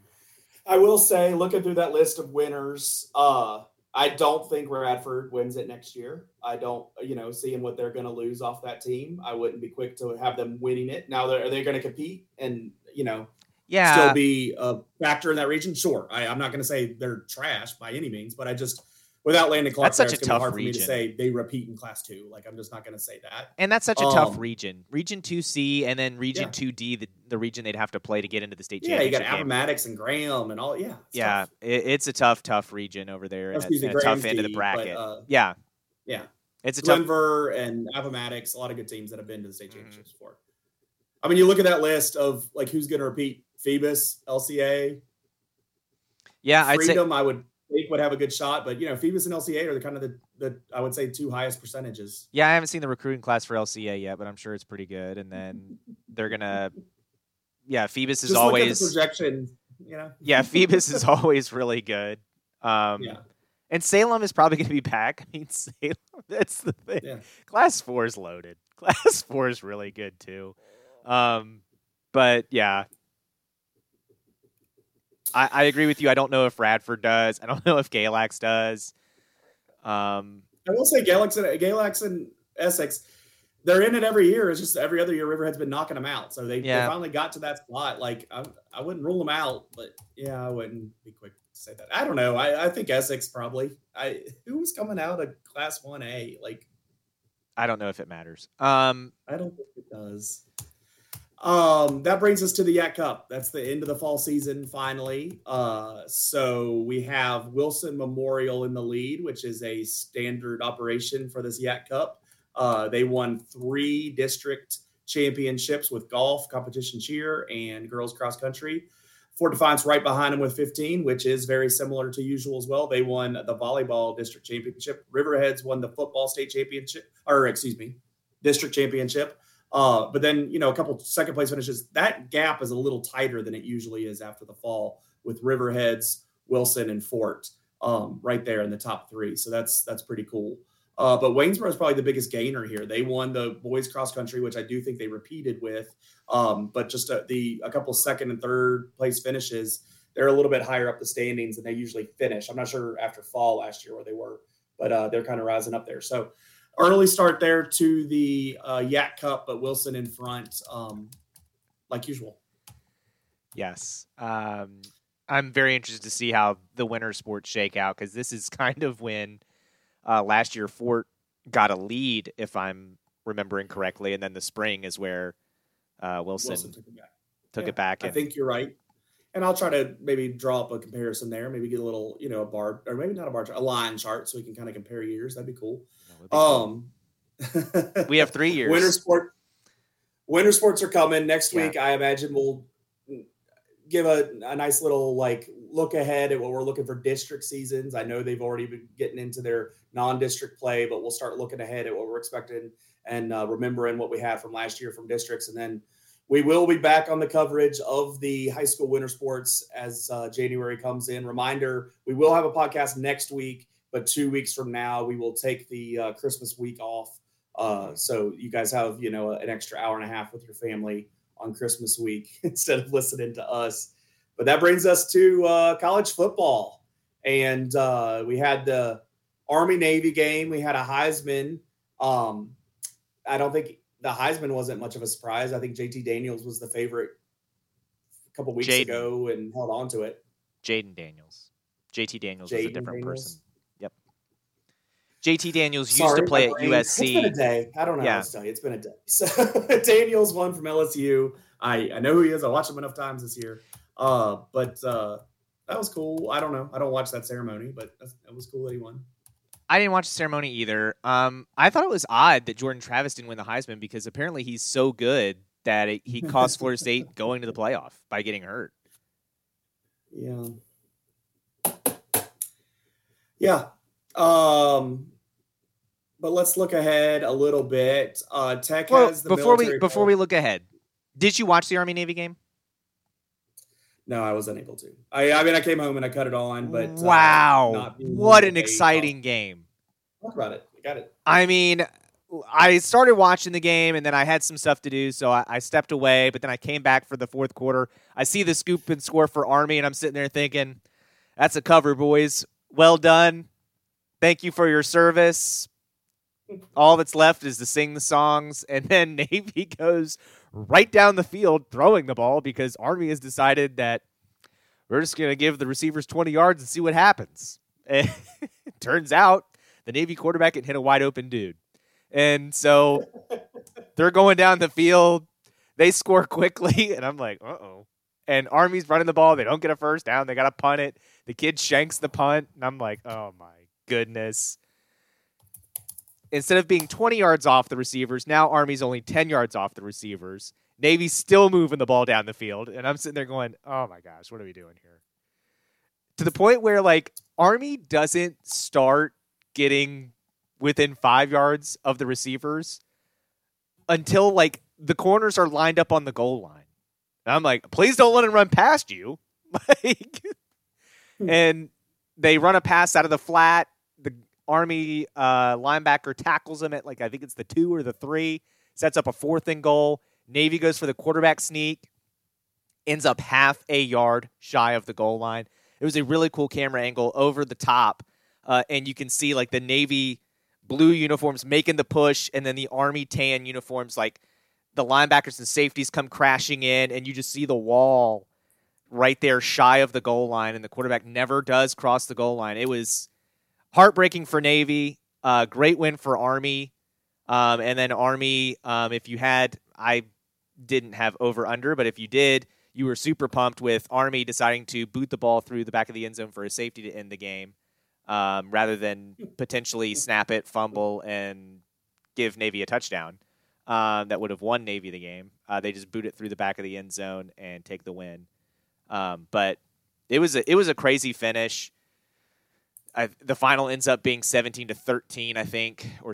I will say, looking through that list of winners, uh, I don't think Radford wins it next year. I don't, you know, seeing what they're going to lose off that team, I wouldn't be quick to have them winning it. Now, are they going to compete and, you know,
yeah,
still be a factor in that region? Sure. I, I'm not going to say they're trash by any means, but I just without Landon Clark,
that's such a tough
hard
region.
for me to say they repeat in class two. Like I'm just not going to say that.
And that's such a um, tough region. Region two C and then Region two yeah. D, the, the region they'd have to play to get into the state
yeah,
championship.
Yeah, you got Appomattox and Graham and all. Yeah,
it's yeah, it, it's a tough, tough region over there, and, a, a tough end of the bracket. But, uh, yeah,
yeah,
it's a
Denver tough... and Appomattox, a lot of good teams that have been to the state mm-hmm. championships mm-hmm. before. I mean, you look at that list of like who's going to repeat: Phoebus, LCA.
Yeah,
Freedom.
I'd say...
I would think would have a good shot, but you know, Phoebus and LCA are the kind of the, the I would say two highest percentages.
Yeah, I haven't seen the recruiting class for LCA yet, but I'm sure it's pretty good. And then they're gonna, yeah, Phoebus is
Just
always
projection. You know,
yeah, Phoebus is always really good. Um,
yeah.
And Salem is probably going to be back. I mean, Salem, that's the thing.
Yeah.
Class four is loaded. Class four is really good too. Um, but yeah, I, I, agree with you. I don't know if Radford does. I don't know if Galax does. Um,
I will say Galax and Galax and Essex, they're in it every year. It's just every other year Riverhead's been knocking them out. So they, yeah. they finally got to that spot. Like I, I wouldn't rule them out, but yeah, I wouldn't be quick to say that. I don't know. I, I think Essex probably. I who's coming out of Class One A like
I don't know if it matters. Um,
I don't think it does. Um, that brings us to the YAC Cup. That's the end of the fall season finally. Uh, so we have Wilson Memorial in the lead, which is a standard operation for this YAC Cup. Uh, they won three district championships with golf, competition cheer, and girls cross country. Fort Defiance right behind them with 15, which is very similar to usual as well. They won the volleyball district championship. Riverheads won the football state championship, or excuse me, district championship. Uh, but then, you know, a couple second place finishes. That gap is a little tighter than it usually is after the fall with Riverheads, Wilson, and Fort um, right there in the top three. So that's that's pretty cool. Uh, but Waynesboro is probably the biggest gainer here. They won the boys cross country, which I do think they repeated with. Um, but just a, the a couple second and third place finishes, they're a little bit higher up the standings than they usually finish. I'm not sure after fall last year where they were, but uh, they're kind of rising up there. So early start there to the uh, YAC Cup, but Wilson in front, um, like usual.
Yes. Um, I'm very interested to see how the winter sports shake out because this is kind of when uh, last year Fort got a lead, if I'm remembering correctly, and then the spring is where uh, Wilson, Wilson, took it back. Took
yeah,
it back
I think you're right. And I'll try to maybe draw up a comparison there. Maybe get a little, you know, a bar or maybe not a bar chart, a line chart, so we can kind of compare years. That'd be cool. Um,
we have three years.
Winter sport, winter sports are coming next yeah. week. I imagine we'll give a, a nice little like look ahead at what we're looking for district seasons. I know they've already been getting into their non-district play, but we'll start looking ahead at what we're expecting and uh, remembering what we had from last year from districts, and then we will be back on the coverage of the high school winter sports as uh, January comes in. Reminder: we will have a podcast next week but two weeks from now, we will take the uh, Christmas week off. Uh, so you guys have, you know, an extra hour and a half with your family on Christmas week instead of listening to us. But that brings us to uh, college football. And uh, we had the Army Navy game. We had a Heisman. Um, I don't think the Heisman wasn't much of a surprise. I think JT Daniels was the favorite a couple weeks Jayden. ago and held on to it.
Jayden Daniels. JT Daniels Jayden was a different Daniels. person. JT Daniels used Sorry, to play at USC. It's
been a day. I don't know yeah. how to tell you. It's been a day. So Daniels won from LSU. I, I know who he is. I watched him enough times this year. Uh, but uh, that was cool. I don't know. I don't watch that ceremony, but that was cool that he won.
I didn't watch the ceremony either. Um, I thought it was odd that Jordan Travis didn't win the Heisman because apparently he's so good that it, he cost Florida State going to the playoff by getting hurt.
Yeah. Yeah. Um, but let's look ahead a little bit. Uh, Tech well, has
before we before we look ahead. Did you watch the Army Navy game?
No, I was unable to. I, I mean, I came home and I cut it on, but
uh, wow, uh, what an exciting game!
Talk about it. I got it.
I mean, I started watching the game and then I had some stuff to do, so I, I, stepped away. But then I came back for the fourth quarter. I see the scoop and score for Army, and I'm sitting there thinking, "That's a cover, boys. Well done. Thank you for your service all that's left is to sing the songs, and then Navy goes right down the field throwing the ball because Army has decided that we're just going to give the receivers 20 yards and see what happens. And turns out the Navy quarterback can hit a wide open dude. And so they're going down the field. They score quickly, and I'm like, uh oh. And Army's running the ball. They don't get a first down. They got to punt it. The kid shanks the punt, and I'm like, oh my goodness instead of being 20 yards off the receivers, now Army's only 10 yards off the receivers. Navy's still moving the ball down the field. And I'm sitting there going, oh my gosh, what are we doing here? To the point where, like, Army doesn't start getting within five yards of the receivers until, like, the corners are lined up on the goal line. And I'm like, please don't let him run past you. like, hmm. and they run a pass out of the flat Army uh, linebacker tackles him at like I think it's the two or the three, sets up a fourth and goal. Navy goes for the quarterback sneak, ends up half a yard shy of the goal line. It was a really cool camera angle over the top, uh, and you can see like the Navy blue uniforms making the push, and then the Army tan uniforms like the linebackers and safeties come crashing in, and you just see the wall right there shy of the goal line, and the quarterback never does cross the goal line. It was heartbreaking for Navy. Uh, great win for Army. Um, and then Army, um, if you had, I didn't have over under, but if you did, you were super pumped with Army deciding to boot the ball through the back of the end zone for a safety to end the game, um, rather than potentially snap it, fumble, and give Navy a touchdown. Um, that would have won Navy the game. Uh, they just boot it through the back of the end zone and take the win. Um, but it was a it was a crazy finish. I, the final ends up being seventeen to thirteen, I think, or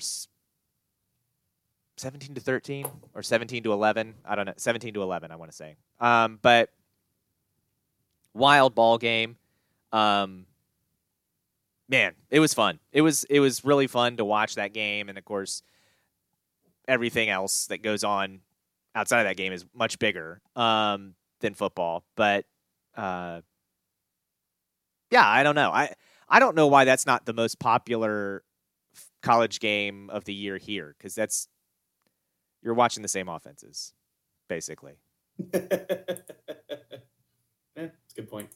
seventeen to thirteen, or seventeen to eleven. I don't know, seventeen to eleven. I want to say, um, but wild ball game. Um, man, it was fun. It was it was really fun to watch that game, and of course, everything else that goes on outside of that game is much bigger um, than football. But uh, yeah, I don't know. I I don't know why that's not the most popular college game of the year here because that's you're watching the same offenses basically.
yeah, that's a good point.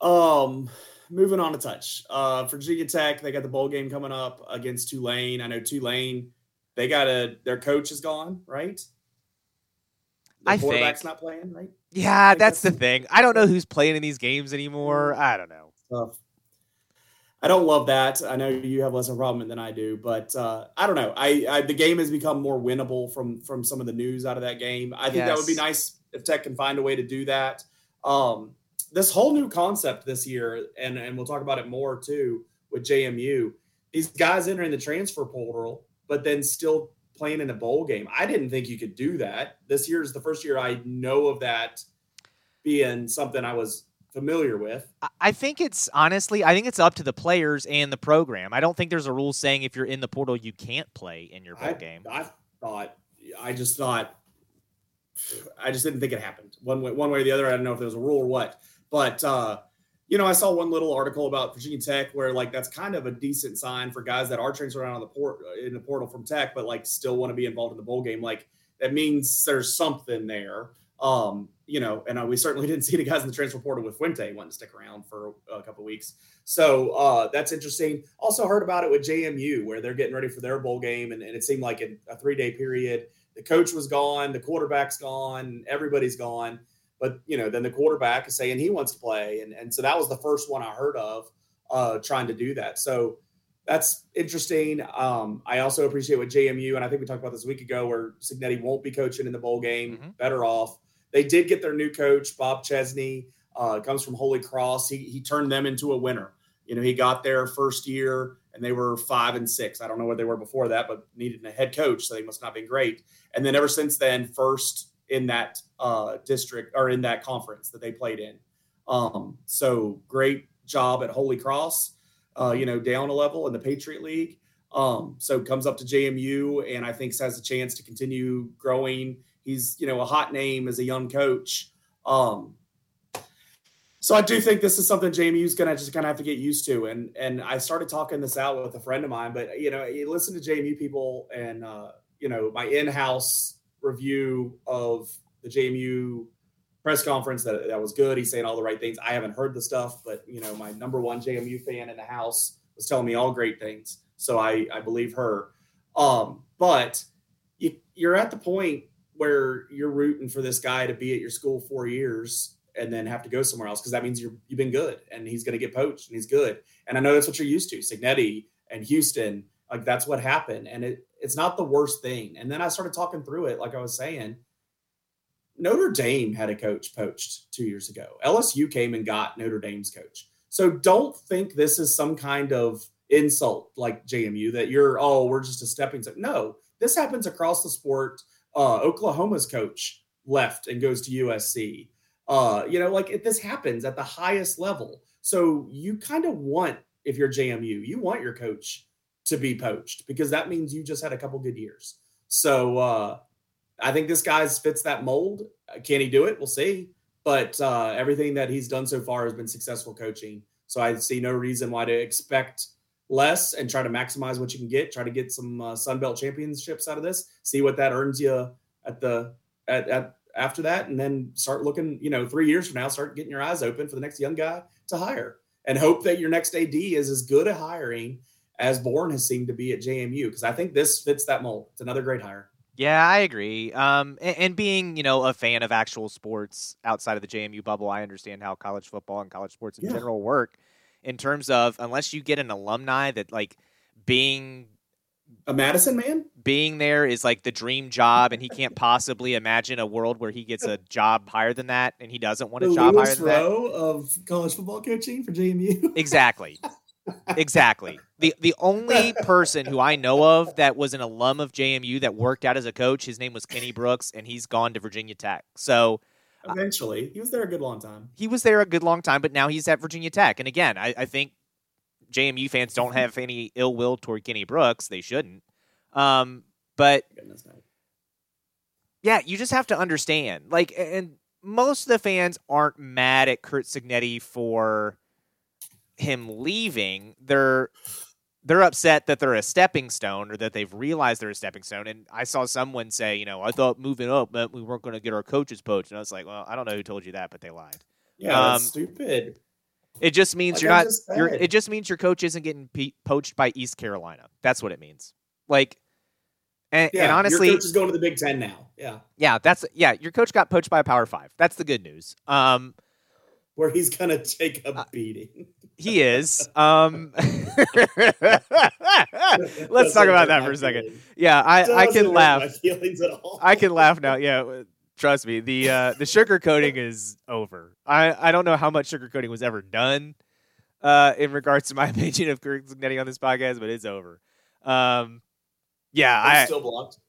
Um, moving on to touch. Uh, Virginia Tech, they got the bowl game coming up against Tulane. I know Tulane, they got a their coach is gone, right? The
I
quarterback's
think.
not playing, right?
Yeah, that's the thing. I don't know who's playing in these games anymore. I don't know.
I don't love that. I know you have less of a problem than I do, but uh, I don't know. I, I the game has become more winnable from from some of the news out of that game. I think that would be nice if Tech can find a way to do that. Um, this whole new concept this year, and and we'll talk about it more too with JMU. These guys entering the transfer portal, but then still playing in a bowl game. I didn't think you could do that. This year is the first year I know of that being something I was familiar with.
I- think it's honestly, I think it's up to the players and the program. I don't think there's a rule saying if you're in the portal you can't play in your bowl
I,
game.
I thought, I just thought, I just didn't think it happened one way, one way or the other. I don't know if there was a rule or what, but uh, you know, I saw one little article about Virginia Tech where like that's kind of a decent sign for guys that are transferring out on the port in the portal from Tech, but like still want to be involved in the bowl game. Like that means there's something there. Um, you know, and uh, we certainly didn't see the guys in the transfer portal with Fuente wanting to stick around for a couple weeks. So uh, that's interesting. Also heard about it with JMU where they're getting ready for their bowl game, and, and it seemed like in a three day period, the coach was gone, the quarterback's gone, everybody's gone. But you know, then the quarterback is saying he wants to play, and and so that was the first one I heard of uh, trying to do that. So that's interesting. Um, I also appreciate what JMU, and I think we talked about this a week ago, where Cignetti won't be coaching in the bowl game.
Mhm.
Better off. They did get their new coach, Bob Chesney. Uh, comes from Holy Cross. He he turned them into a winner. You know, he got there first year and they were five and six. I don't know where they were before that, but needed a head coach, so they must not been great. And then ever since then, first in that uh, district or in that conference that they played in. Um, so great job at Holy Cross. Uh, you know, down a level in the Patriot League. Um, so comes up to JMU and I think has a chance to continue growing. He's you know a hot name as a young coach. Um, so I do think this is something JMU's going to just kind of have to get used to. And and I started talking this out with a friend of mine, but you know, you listen to JMU people and uh, you know, my in-house review of the JMU press conference that that was good. He's saying all the right things. I haven't heard the stuff, but you know, my number one JMU fan in the house was telling me all great things. So I I believe her. Um, but you, you're at the point where you're rooting for this guy to be at your school four years and then have to go somewhere else because that means you're you've been good and he's going to get poached and he's good. And I know that's what you're used to. Cignetti and Houston, like that's what happened, and it it's not the worst thing. And then I started talking through it, like I was saying. Notre Dame had a coach poached two years ago. LSU came and got Notre Dame's coach. So don't think this is some kind of insult like JMU that you're oh we're just a stepping stone. No, this happens across the sport. Uh, Oklahoma's coach left and goes to USC. Uh, you know, like this happens at the highest level. So you kind of want, if you're JMU, you want your coach to be poached because that means you just had a couple good years. So uh, I think this guy's fits that mold. Can he do it? We'll see. But uh, everything that he's done so far has been successful coaching. So I see no reason why to expect less and try to maximize what you can get. Try to get some uh, Sun Belt championships out of this. See what that earns you at the at, at after that, and then start looking. You know, three years from now, start getting your eyes open for the next young guy to hire, and hope that your next AD is as good at hiring as Bourne has seemed to be at JMU because I think this fits that mold. It's another great hire.
Yeah, I agree. Um, and, and, being you know a fan of actual sports outside of the JMU bubble, I understand how college football and college sports in yeah. general work. In terms of unless you get an alumni that like being
a Madison man
being there is like the dream job, and he can't possibly imagine a world where he gets a job higher than that, and he doesn't want a
the
job
Louis
higher than
Rowe
that.
of college football coaching for JMU.
Exactly. exactly. The the only person who I know of that was an alum of JMU that worked out as a coach, his name was Kenny Brooks, and he's gone to Virginia Tech. So
eventually, he was there a good long time.
He was there a good long time, but now he's at Virginia Tech. And again, I, I think JMU fans don't have any ill will toward Kenny Brooks. They shouldn't. Um, but yeah, you just have to understand. Like, and most of the fans aren't mad at Curt Cignetti for him leaving. They're they're upset that they're a stepping stone or that they've realized they're a stepping stone. And I saw someone say, you know, I thought moving up meant we weren't going to get our coaches poached. And I was like, well, I don't know who told you that, but they lied.
Yeah, um, stupid.
It just means like you're not. You're, it just means your coach isn't getting pe- poached by East Carolina. That's what it means. Like, and,
yeah,
and honestly,
your coach is going to the Big Ten now. Yeah,
yeah, that's yeah. Your coach got poached by a Power Five. That's the good news. Um,
where he's gonna take a uh, beating.
he is. Um, let's talk about that for a second. Yeah, I, I can laugh. I can laugh now. Yeah, trust me. The uh, the sugarcoating is over. I I don't know how much sugarcoating was ever done uh, in regards to my opinion of Curt Cignetti on this podcast, but it's over. Um, yeah,
I
still
blocked.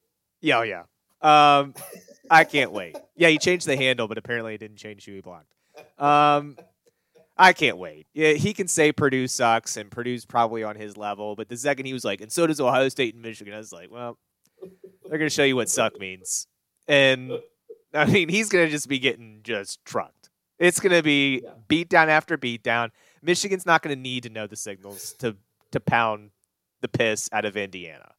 Yeah, oh, yeah. Um, I can't wait. Yeah, he changed the handle, but apparently it didn't change who he blocked. Um, I can't wait. Yeah, he can say Purdue sucks, and Purdue's probably on his level. But the second he was like, and so does Ohio State and Michigan, I was like, well, they're going to show you what suck means. And I mean, he's going to just be getting just trucked. It's going to be yeah. beat down after beat down. Michigan's not going to need to know the signals to to pound the piss out of Indiana.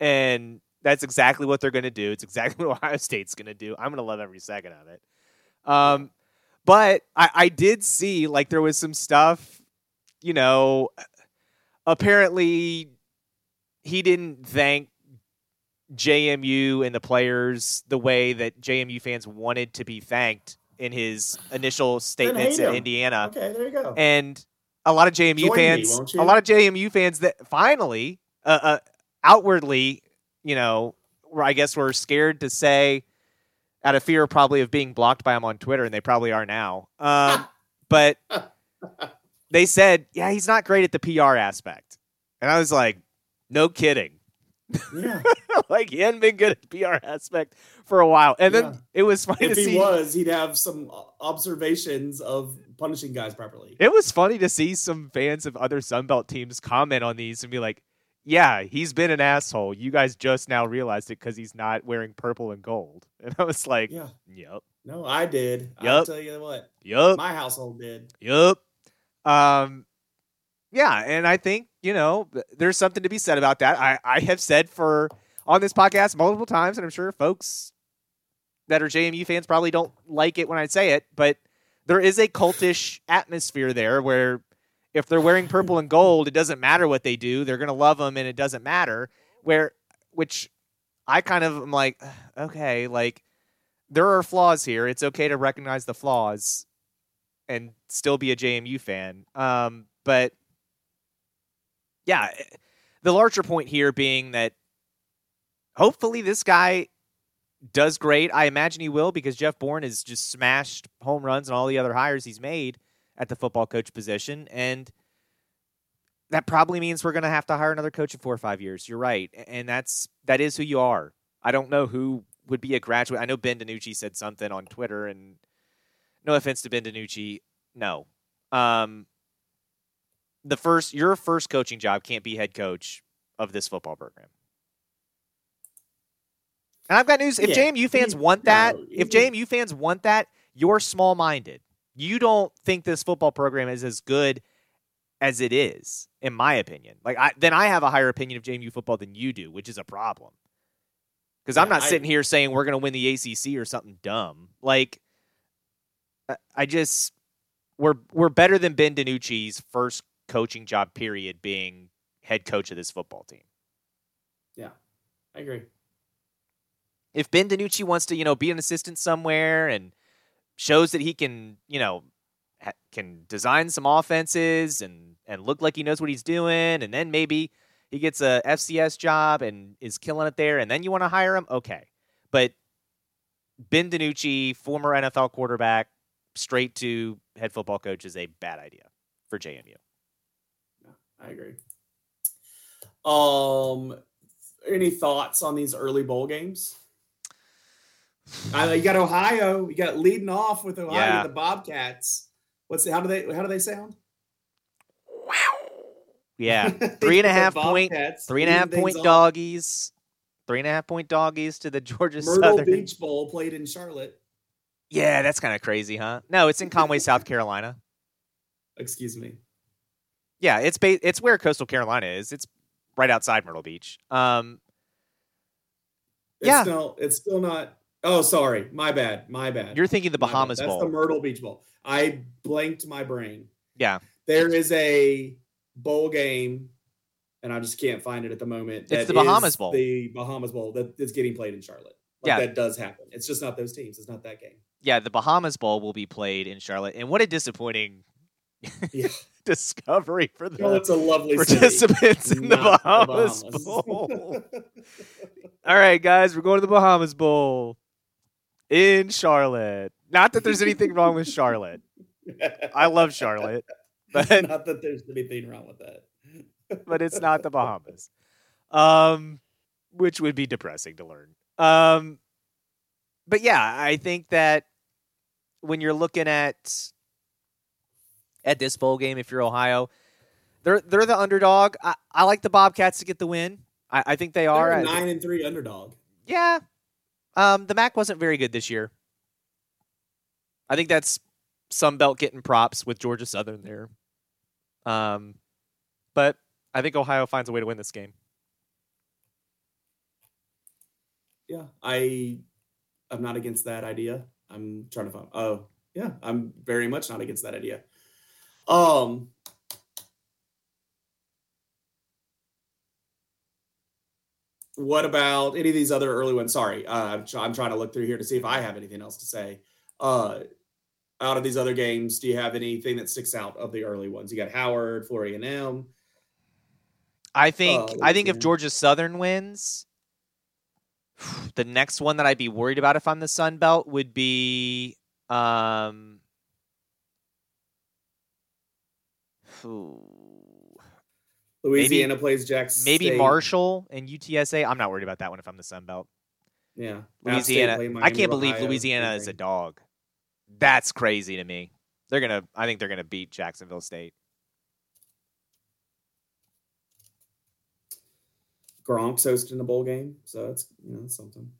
And that's exactly what they're going to do. It's exactly what Ohio State's going to do. I'm going to love every second of it. Um, but I, I did see like there was some stuff, you know, apparently he didn't thank JMU and the players the way that JMU fans wanted to be thanked in his initial statements in Indiana.
Okay, there you go.
And a lot of JMU Join fans, me, a lot of JMU fans that finally, uh, uh, outwardly, you know, I guess were scared to say out of fear probably of being blocked by him on Twitter, and they probably are now. Um, but they said, yeah, he's not great at the PR aspect. And I was like, no kidding.
Yeah.
like he hadn't been good at the PR aspect for a while. And then yeah. it was funny
if
to
he
see.
was, he'd have some observations of punishing guys properly.
It was funny to see some fans of other Sunbelt teams comment on these and be like, yeah, he's been an asshole. You guys just now realized it because he's not wearing purple and gold. And I was like,
yeah,
yep.
No, I did.
Yep.
I'll tell you what.
Yep.
My household did.
Yep. Um, yeah, and I think you know there's something to be said about that. I I have said for on this podcast multiple times, and I'm sure folks that are JMU fans probably don't like it when I say it, but there is a cultish atmosphere there where if they're wearing purple and gold, it doesn't matter what they do. They're going to love them and it doesn't matter. Where, which I kind of am like, okay, like there are flaws here. It's okay to recognize the flaws and still be a JMU fan. Um, but yeah, the larger point here being that hopefully this guy does great. I imagine he will because Jeff Bourne has just smashed home runs and all the other hires he's made at the football coach position. And that probably means we're going to have to hire another coach in four or five years. You're right. And that's, that is who you are. I don't know who would be a graduate. I know Ben DiNucci said something on Twitter, and no offense to Ben DiNucci, no. Um, the first, your first coaching job can't be head coach of this football program. And I've got news. If yeah. JMU fans want that, no. if JMU fans want that, you're small minded you don't think this football program is as good as it is, in my opinion. Like, I, then I have a higher opinion of JMU football than you do, which is a problem. Because yeah, I'm not I, sitting here saying we're going to win the ACC or something dumb. Like, I just we're we're better than Ben DiNucci's first coaching job period being head coach of this football team.
Yeah, I agree.
If Ben DiNucci wants to, you know, be an assistant somewhere and shows that he can, you know, ha- can design some offenses and and look like he knows what he's doing, and then maybe he gets a FCS job and is killing it there, and then you want to hire him, okay. But Ben DiNucci, former NFL quarterback, straight to head football coach is a bad idea for JMU.
Yeah, I agree. Um, any thoughts on these early bowl games? I, you got Ohio. You got leading off with Ohio
Yeah.
the Bobcats. What's the, how do they how do they sound?
Yeah, three and a half point, three and a half point doggies, three and a half point doggies to the Georgia
Myrtle
Southern.
Beach Bowl played in Charlotte.
Yeah, that's kind of crazy, huh? No, it's in Conway, South Carolina.
Excuse me.
Yeah, it's ba- it's where Coastal Carolina is. It's right outside Myrtle Beach. Um,
It's
Yeah.
still it's still not. Oh, sorry. My bad. My bad.
you're thinking the Bahamas
That's
Bowl.
That's the Myrtle Beach Bowl. I blanked my brain.
yeah,
There is a bowl game, and I just can't find it at the moment.
It's the Bahamas Bowl.
The Bahamas Bowl that is getting played in Charlotte. Like,
Yeah.
that does happen. It's just not those teams. It's not that game.
yeah, the Bahamas Bowl will be played in Charlotte, and what a disappointing
Yeah.
discovery for the oh,
Charlotte's a lovely city.
participants in the Bahamas,
Bahamas.
Bowl. All right, guys, we're going to the Bahamas Bowl in Charlotte. Not that there's anything wrong with Charlotte. I love Charlotte, but
not that there's anything wrong with that.
but it's not the Bahamas. Um, which would be depressing to learn. Um, but yeah, I think that when you're looking at at this bowl game, if you're Ohio, they're they're the underdog. I, I like the Bobcats to get the win. I, I think they are.
They're a nine and three underdog.
yeah. Um, the MAC wasn't very good this year. I think that's Sun Belt getting props with Georgia Southern there. Um, but I think Ohio finds a way to win this game.
Yeah, I I'm not against that idea. I'm trying to find. Oh, yeah, I'm very much not against that idea. Um, what about any of these other early ones? Sorry, uh, I'm, trying to look through here to see if I have anything else to say. Uh, out of these other games, do you have anything that sticks out of the early ones? You got Howard, Florida A&M.
I think
Uh,
I think if. Georgia Southern wins, the next one that I'd be worried about if I'm the Sun Belt would be um
Louisiana plays Jackson.
maybe
State.
Marshall and UTSA. I'm not worried about that one if I'm the Sun Belt.
Yeah,
Louisiana. I can't believe
Ohio,
Louisiana is a dog. That's crazy to me. They're gonna. I think they're gonna beat Jacksonville State.
Gronk's hosting a bowl game, so that's you know that's something.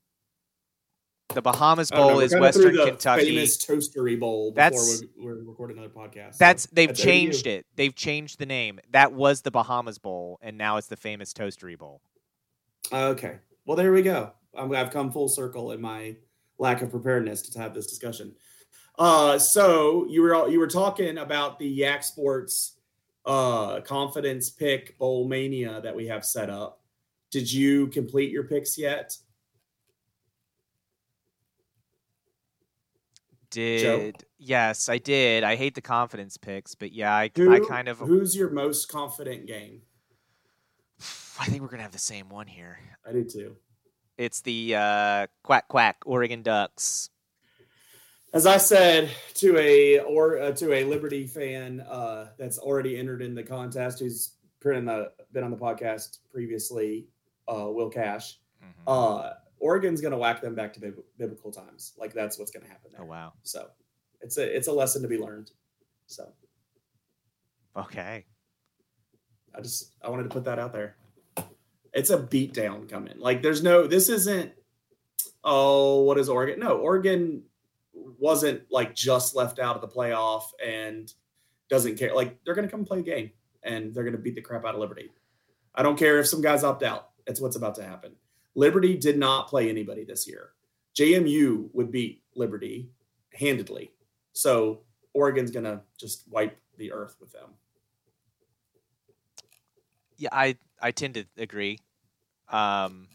The Bahamas
I don't know,
Bowl is Western
the
Kentucky.
Famous toastery bowl. Before
That's-
we, we're recording another podcast. so
That's they've
that's OU.
changed it. They've changed the name. That was the Bahamas Bowl, and now it's the famous Toastery Bowl.
Okay, well there we go. I'm, I've come full circle in my lack of preparedness to have this discussion. Uh, so you were you were talking about the YAC Sports uh, confidence pick bowl mania that we have set up. Did you complete your picks yet?
Did yes, I did. I hate the confidence picks, but yeah, I,
Who,
I kind of.
who's your most confident game?
I think we're gonna have the same one here.
I do too.
It's the uh, quack quack Oregon Ducks.
As I said to a or uh, to a Liberty fan uh, that's already entered in the contest, who's been on the been on the podcast previously, uh, Will Cash.
Mhm.
Oregon's going to whack them back to bib- biblical times. Like that's what's going to happen. There.
oh wow.
So it's a it's a lesson to be learned. So
Okay.
I just I wanted to put that out there. It's a beatdown coming. Like there's no this isn't oh what is Oregon? No, Oregon wasn't like just left out of the playoff and doesn't care. Like they're gonna come play a game and they're gonna beat the crap out of Liberty. I don't care if some guys opt out. That's what's about to happen. Liberty did not play anybody this year. JMU would beat Liberty handedly. So Oregon's gonna just wipe the earth with them.
Yeah, I I tend to agree. Um,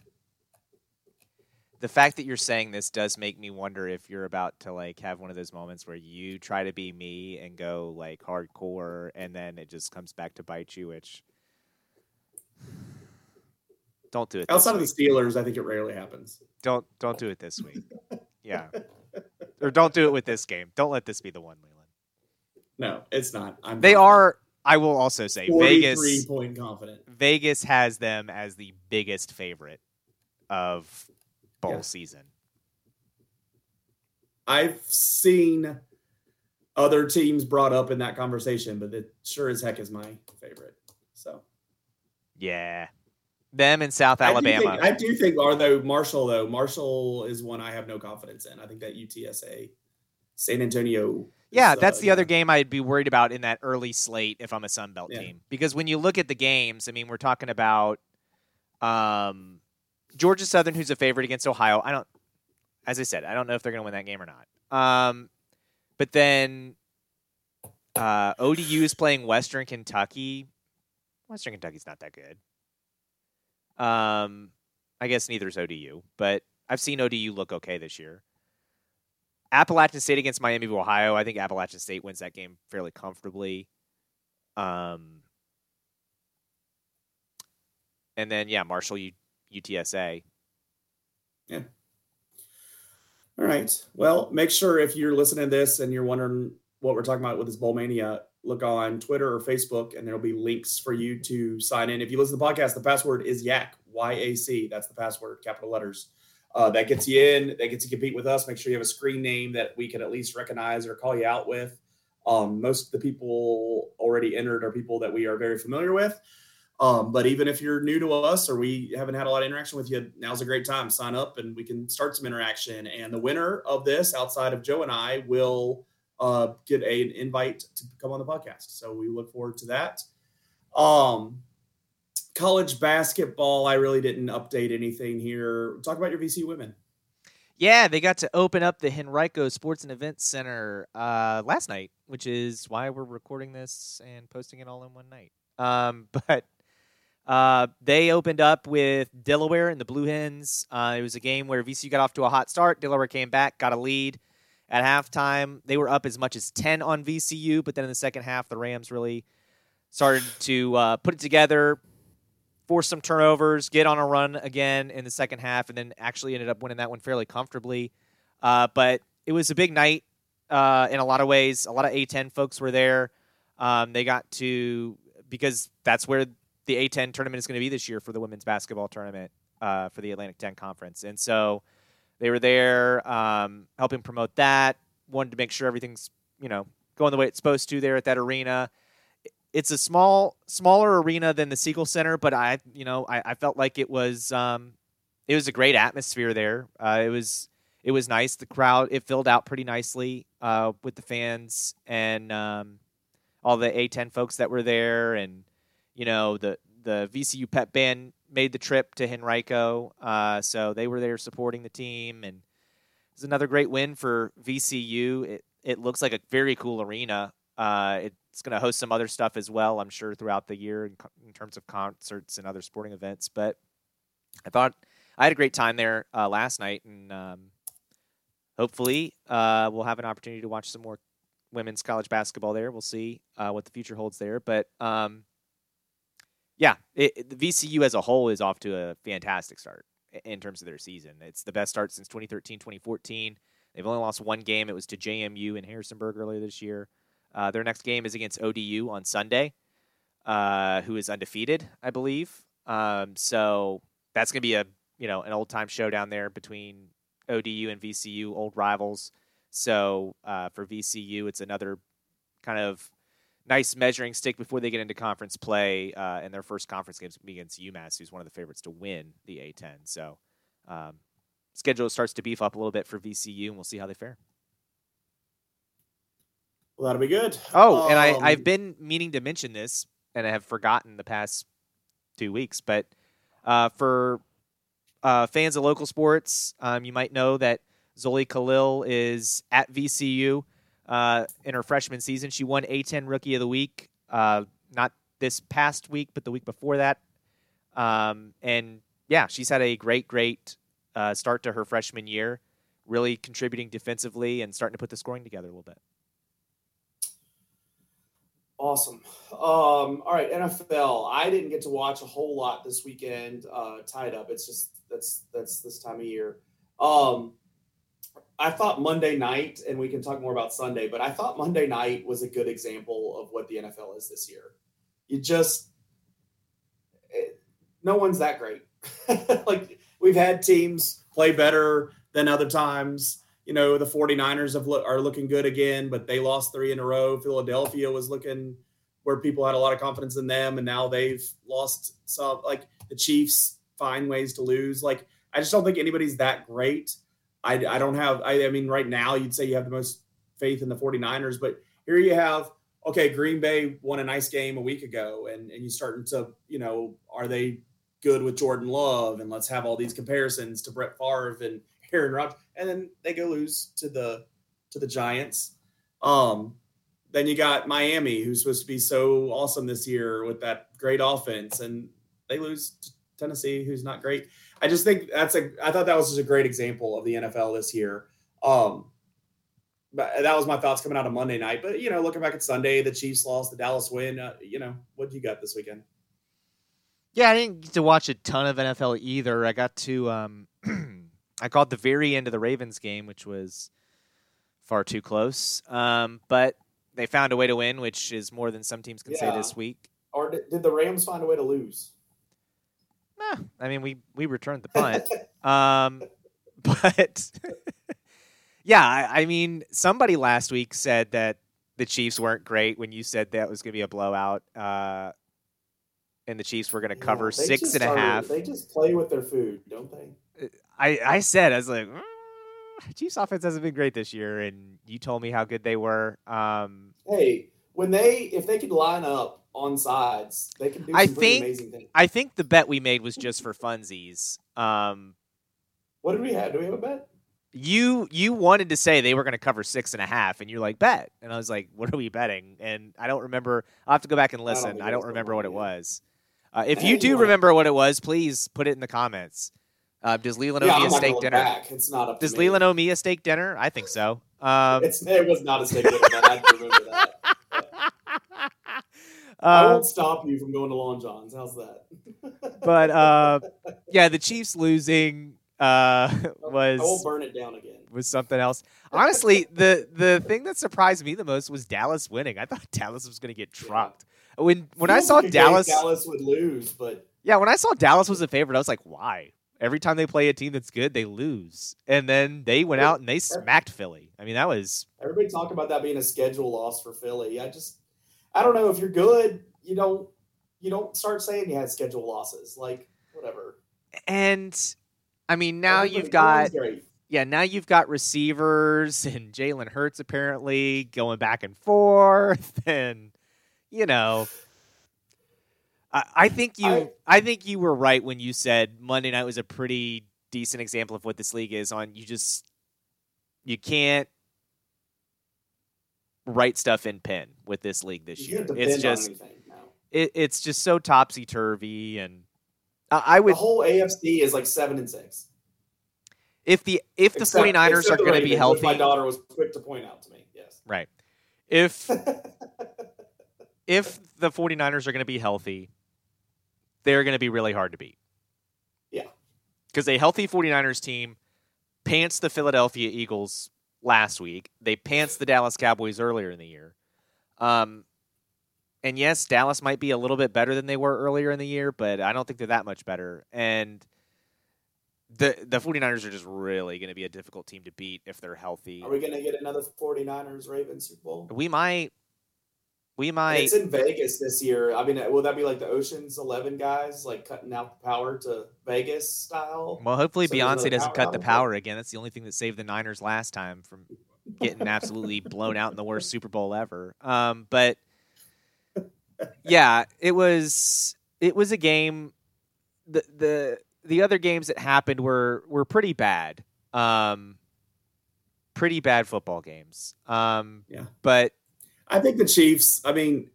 the fact that you're saying this does make me wonder if you're about to like have one of those moments where you try to be me and go like hardcore, and then it just comes back to bite you. Which don't do it.
Outside of the Steelers, I think it rarely happens.
Don't don't do it this week. yeah, or don't do it with this game. Don't let this be the one, Leland.
No, it's not. I'm
they confident. are. I will also say Vegas.
point confident.
Vegas has them as the biggest favorite of bowl yeah. season.
I've seen other teams brought up in that conversation, but it sure as heck is my favorite. So,
yeah, them in South
I
Alabama.
Do think, I do think, although Marshall though Marshall is one I have no confidence in. I think that UTSA, San Antonio.
Yeah, that's uh, the yeah. other game I'd be worried about in that early slate if I'm a Sun Belt yeah. team. Because when you look at the games, I mean, we're talking about um, Georgia Southern, who's a favorite against Ohio. I don't, as I said, I don't know if they're going to win that game or not. Um, but then uh, ODU is playing Western Kentucky. Western Kentucky's not that good. Um, I guess neither is ODU, but I've seen ODU look okay this year. Appalachian State against Miami of Ohio. I think Appalachian State wins that game fairly comfortably. Um, and then yeah, Marshall U- UTSA.
Yeah. All right. Well, make sure if you're listening to this and you're wondering what we're talking about with this bowl mania, look on Twitter or Facebook, and there'll be links for you to sign in. If you listen to the podcast, the password is YAC, Y A C. That's the password, capital letters. Uh, that gets you in, that gets you compete with us. Make sure you have a screen name that we can at least recognize or call you out with. Um, most of the people already entered are people that we are very familiar with. Um, but even if you're new to us or we haven't had a lot of interaction with you, now's a great time. Sign up and we can start some interaction. And the winner of this, outside of Joe and I, will uh, get a, an invite to come on the podcast. So we look forward to that. Um, college basketball, I really didn't update anything here. Talk about your VC women.
Yeah, they got to open up the Henrico Sports and Events Center uh, last night, which is why we're recording this and posting it all in one night. Um, but uh, they opened up with Delaware and the Blue Hens. Uh, it was a game where VCU got off to a hot start. Delaware came back, got a lead. At halftime, they were up as much as 10 on VCU, but then in the second half, the Rams really started to uh, put it together, force some turnovers, get on a run again in the second half, and then actually ended up winning that one fairly comfortably. Uh, but it was a big night uh, in a lot of ways. A lot of A10 folks were there. Um, they got to, because that's where the A10 tournament is going to be this year for the women's basketball tournament uh, for the Atlantic 10 Conference. And so they were there um, helping promote that. Wanted to make sure everything's you know going the way it's supposed to there at that arena. It's a small, smaller arena than the Siegel Center, but I, you know, I, I felt like it was, um, it was a great atmosphere there. Uh, it was, it was nice. The crowd it filled out pretty nicely uh, with the fans and um, all the A10 folks that were there, and you know the the VCU pep band made the trip to Henrico, uh, so they were there supporting the team, and it's another great win for VCU. It it looks like a very cool arena. Uh, it's going to host some other stuff as well, I'm sure, throughout the year in, in, terms of concerts and other sporting events. But I thought I had a great time there uh, last night, and um, hopefully uh, we'll have an opportunity to watch some more women's college basketball there. We'll see uh, what the future holds there, but. Um, yeah, it, the VCU as a whole is off to a fantastic start in terms of their season. It's the best start since 2013, 2014. They've only lost one game. It was to JMU in Harrisonburg earlier this year. Uh, their next game is against ODU on Sunday, uh, who is undefeated, I believe. Um, so that's going to be a you know an old time showdown there between ODU and VCU, old rivals. So uh, for VCU, it's another kind of nice measuring stick before they get into conference play. Uh, and their first conference games against UMass, who's one of the favorites to win the A10. So um, schedule starts to beef up a little bit for VCU, and we'll see how they fare.
Well, that'll be good.
Oh, um, and I, um, I've been meaning to mention this, and I have forgotten the past two weeks. But uh, for uh, fans of local sports, um, you might know that Zoli Khalil is at VCU uh, in her freshman season. She won A10 Rookie of the Week. Uh, not this past week, but the week before that. Um, and yeah, she's had a great, great uh, start to her freshman year, really contributing defensively and starting to put the scoring together a little bit.
Awesome. Um, all right, NFL. I didn't get to watch a whole lot this weekend. Uh, tied up. It's just that's that's this time of year. Um, I thought Monday night, and we can talk more about Sunday, but I thought Monday night was a good example of what the NFL is this year. You just it, no one's that great. like we've had teams play better than other times you know, the 49ers have lo- are looking good again, but they lost three in a row. Philadelphia was looking where people had a lot of confidence in them, and now they've lost some. Like the Chiefs find ways to lose. Like I just don't think anybody's that great. I, I don't have. I, I mean, right now you'd say you have the most faith in the 49ers, but here you have. Okay, Green Bay won a nice game a week ago, and and you're starting to you know are they good with Jordan Love? And let's have all these comparisons to Brett Favre and Aaron Rodgers, and then they go lose to the to the Giants. Um, then you got Miami, who's supposed to be so awesome this year with that great offense, and they lose to Tennessee, who's not great. I just think that's a. I thought that was just a great example of the NFL this year. Um, but that was my thoughts coming out of Monday night. But you know, looking back at Sunday, the Chiefs lost, the Dallas win. Uh, you know, what do you got this weekend?
Yeah, I didn't get to watch a ton of NFL either. I got to um, I caught the very end of the Ravens game, which was far too close. Um, but they found a way to win, which is more than some teams can yeah. say this week.
Or did, did, the Rams find a way to lose?
Eh, I mean, we we returned the punt. um, but yeah, I, I mean, somebody last week said that the Chiefs weren't great when you said that was going to be a blowout. Uh, and the Chiefs were going to yeah, cover six and a half.
They just play with their food, don't they?
I, I said, I was like, mm, Chiefs offense hasn't been great this year, and you told me how good they were. Um,
hey, when they if they could line up on sides, they can do I think, amazing things.
I think the bet we made was just for funsies. Um,
what did we have? Do we have a bet?
You you wanted to say they were going to cover six and a half, and you're like bet, and I was like, what are we betting? And I don't remember. I'll have to go back and listen. I don't, I don't remember what it was. Uh, if you do remember what it was, please put it in the comments. Uh, does Leland yeah, a steak dinner?
Back. It's not up
Does Leland owe me a steak dinner? I think so. Um,
it was not a steak dinner. I remember that. I won't um, stop you from going to Long John's. How's that?
but uh, yeah, the Chiefs losing uh, was.
I won't burn it down again.
Was something else. Honestly, the the thing that surprised me the most was Dallas winning. I thought Dallas was going to get trucked. Yeah. When when I saw
like
Dallas,
Dallas would lose, but
yeah, when I saw Dallas was a favorite, I was like, why? every time they play a team that's good, they lose. And then they went out and they smacked Philly. I mean, that was
everybody talk about that being a schedule loss for Philly. I just I don't know if you're good, you don't you don't start saying you had schedule losses. Like whatever.
And I mean, now Everybody, you've got yeah, now you've got receivers and Jalen Hurts apparently going back and forth, and you know, I, think you I, I think you were right when you said Monday night was a pretty decent example of what this league is on you just you can't write stuff in pen with this league this year. It's just it, it's just so topsy turvy, and I, I would
the whole AFC is like seven and six.
If the if the except, 49ers are going to be healthy,
my daughter was quick to point out to me. Yes,
right. If if the 49ers are going to be healthy, they're going to be really hard to beat.
Yeah.
Because a healthy 49ers team pants the Philadelphia Eagles last week. They pants the Dallas Cowboys earlier in the year. Um, and yes, Dallas might be a little bit better than they were earlier in the year, but I don't think they're that much better. And the the 49ers are just really going to be a difficult team to beat if they're healthy.
Are we going to get another 49ers Ravens Super Bowl?
We might. We might.
It's in Vegas this year. I mean, will that be like the Ocean's Eleven guys, like cutting out the power to Vegas style?
Well, hopefully so Beyonce doesn't cut the power again. That's the only thing that saved the Niners last time from getting absolutely blown out in the worst Super Bowl ever. Um, but yeah, it was it was a game. The the the other games that happened were were pretty bad. Um, pretty bad football games. Um,
yeah,
but
I think the Chiefs. I mean,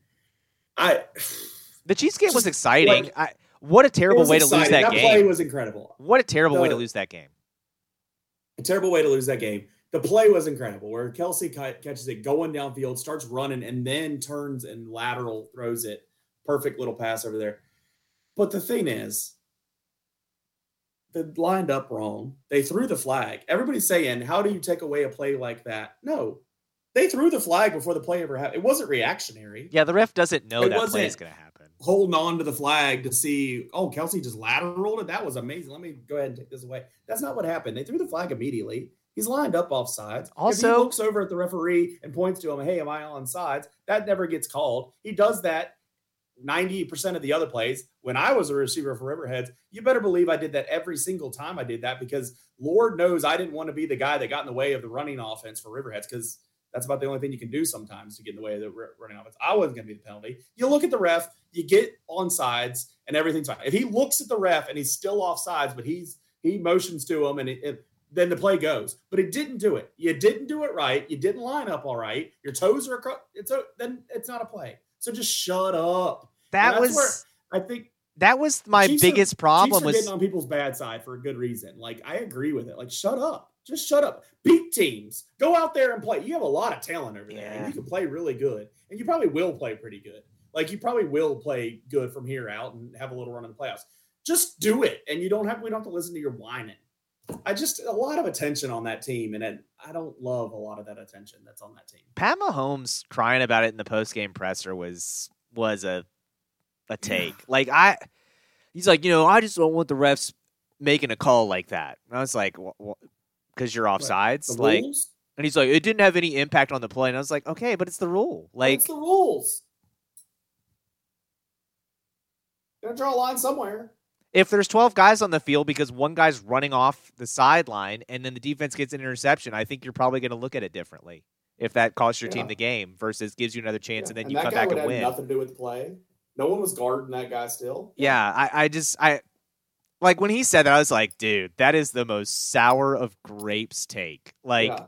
I
The Chiefs game was exciting. Like, I, what a terrible way exciting. to lose that,
that
game.
That play was incredible.
What a terrible the, way to lose that game.
A terrible way to lose that game. The play was incredible where Kelce catches it going downfield, starts running, and then turns and lateral throws it. Perfect little pass over there. But the thing is, they lined up wrong. They threw the flag. Everybody's saying, How do you take away a play like that? No, they threw the flag before the play ever happened. It wasn't reactionary.
Yeah, the ref doesn't know it that play is going to happen.
Holding on to the flag to see, oh, Kelce just lateraled it. That was amazing. Let me go ahead and take this away. That's not what happened. They threw the flag immediately. He's lined up off sides. Also, if he looks over at the referee and points to him, hey, am I on sides? That never gets called. He does that 90% of the other plays. When I was a receiver for Riverheads, you better believe I did that every single time I did that because Lord knows I didn't want to be the guy that got in the way of the running offense for Riverheads because that's about the only thing you can do sometimes to get in the way of the running offense. I wasn't going to be the penalty. You look at the ref, you get on sides, and everything's fine. If he looks at the ref and he's still off sides, but he's he motions to him, and it, it, then the play goes. But he didn't do it. You didn't do it right. You didn't line up all right. Your toes are it's a, then it's not a play. So just shut up.
That was
I think
that was my Chiefs biggest
are,
problem.
was
getting
on people's bad side for a good reason. Like I agree with it. Like shut up. Just shut up. Beat teams. Go out there and play. You have a lot of talent over there, yeah. and you can play really good, and you probably will play pretty good. Like you probably will play good from here out and have a little run in the playoffs. Just do it, and you don't have we don't have to listen to your whining. I just a lot of attention on that team, and it, I don't love a lot of that attention that's on that team.
Pat Mahomes crying about it in the post game presser was was a a take. Yeah. Like I, he's like, you know, I just don't want the refs making a call like that. And I was like, because you're offsides, right. like. Rules? And he's like, it didn't have any impact on the play. And I was like, okay, but it's the rule. Like,
it's the rules. Gotta draw a line somewhere.
If there's 12 guys on the field because one guy's running off the sideline and then the defense gets an interception, I think you're probably going to look at it differently. If that costs your yeah. team the game versus gives you another chance yeah. and then and you come back and win.
Nothing to do with the play. No one was guarding that guy still.
Yeah, I, I just I like when he said that, I was like, dude, that is the most sour of grapes take. Like, yeah.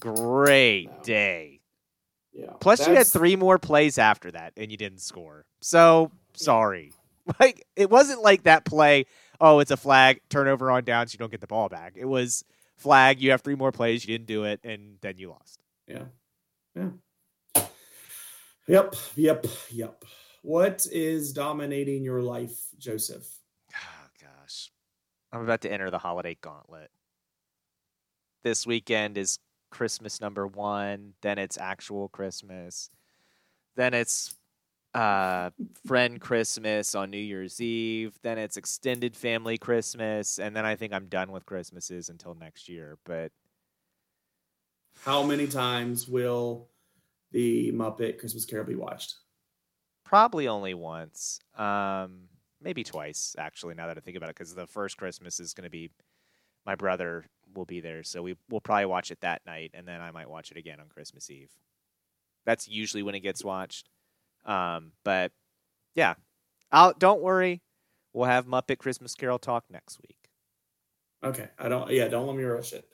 great no. day.
Yeah.
Plus, That's... you had three more plays after that, and you didn't score. So sorry. Like, it wasn't like that play. Oh, it's a flag, turnover on downs, you don't get the ball back. It was flag. You have three more plays, you didn't do it, and then you lost.
Yeah. Yeah. Yep. Yep. Yep. What is dominating your life, Joseph?
I'm about to enter the holiday gauntlet. This weekend is Christmas number one, then it's actual Christmas, then it's uh, friend Christmas on New Year's Eve, then it's extended family Christmas, and then I think I'm done with Christmases until next year. But
how many times will the Muppet Christmas Carol be watched?
Probably only once. Um, maybe twice, actually, now that I think about it, because the first Christmas is going to be my brother will be there. So we, we'll probably watch it that night, and then I might watch it again on Christmas Eve. That's usually when it gets watched. Um, but yeah, I'll, don't worry. We'll have Muppet Christmas Carol talk next week.
Okay. I don't, yeah, don't let me rush it.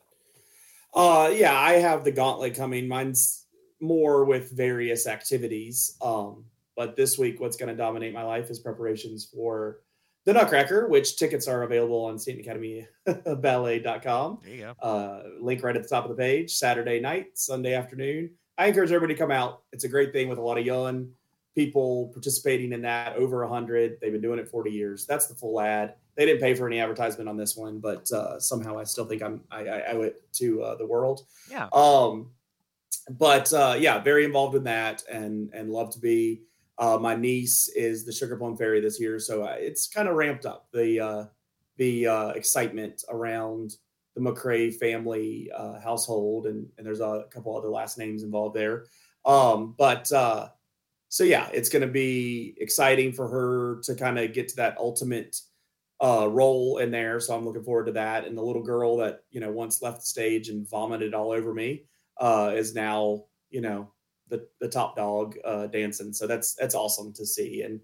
Uh, yeah, I have the gauntlet coming. Mine's more with various activities. Um, but this week, what's going to dominate my life is preparations for the Nutcracker, which tickets are available on StauntonAcademyBallet.com.
There you go.
Uh, link right at the top of the page. Saturday night, Sunday afternoon. I encourage everybody to come out. It's a great thing with a lot of young people participating in that. Over hundred. They've been doing it forty years. That's the full ad. They didn't pay for any advertisement on this one, but uh, somehow I still think I'm I, I owe it to uh, the world.
Yeah.
Um, but uh, yeah, very involved in that, and and love to be. Uh, my niece is the Sugar Plum Fairy this year, so uh, it's kind of ramped up the uh, the uh, excitement around the McCray family uh, household, and, and there's a couple other last names involved there. Um, but uh, so yeah, it's going to be exciting for her to kind of get to that ultimate role in there. So I'm looking forward to that. And the little girl that you know once left the stage and vomited all over me is now you know the the top dog uh, dancing. So that's that's awesome to see. And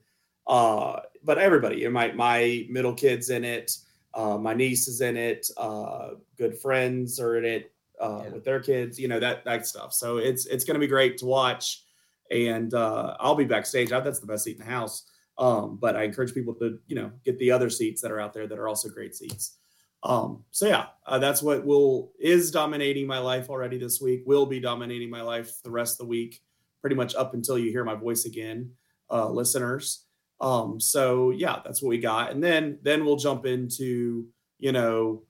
uh, but everybody, my my middle kids in it, uh, my niece is in it, uh, good friends are in it uh, yeah. with their kids. You know that that stuff. So it's it's going to be great to watch. and uh, I'll be backstage. That's the best seat in the house. Um, but I encourage people to, you know, get the other seats that are out there that are also great seats. Um, so yeah, uh, that's what will is dominating my life already this week. Will be dominating my life the rest of the week, pretty much up until you hear my voice again, uh, listeners. Um, so yeah, that's what we got, and then then we'll jump into you know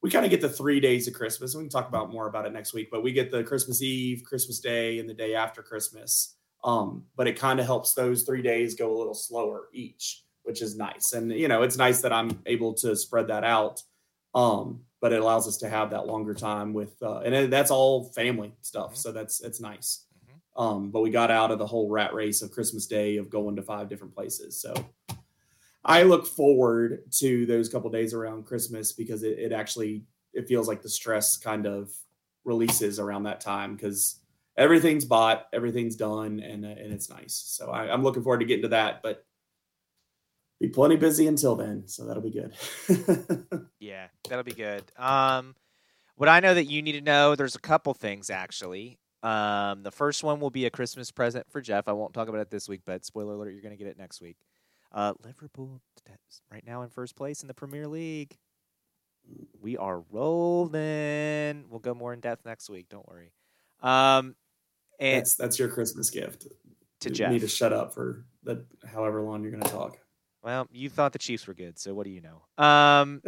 we kind of get the three days of Christmas. We can talk about more about it next week, but we get the Christmas Eve, Christmas Day, and the day after Christmas. Um, but it kind of helps those three days go a little slower each, which is nice. And you know, it's nice that I'm able to spread that out. Um, but it allows us to have that longer time with, uh, and that's all family stuff. Mm-hmm. So that's it's nice. Mm-hmm. Um, but we got out of the whole rat race of Christmas Day of going to five different places. So I look forward to those couple days around Christmas because it, it actually it feels like the stress kind of releases around that time because everything's bought, everything's done, and uh, and it's nice. So I, am looking forward to getting to that, but be plenty busy until then. So that'll be good.
yeah, that'll be good. Um, what I know that you need to know, there's a couple things actually. Um, the first one will be a Christmas present for Jeff. I won't talk about it this week, but spoiler alert, you're going to get it next week. Uh, Liverpool right now in first place in the Premier League. We are rolling. We'll go more in depth next week. Don't worry. Um,
and that's that's your Christmas gift
to
you
Jeff.
Need to shut up for the however long you're going to talk.
Well, you thought the Chiefs were good, so what do you know? Um,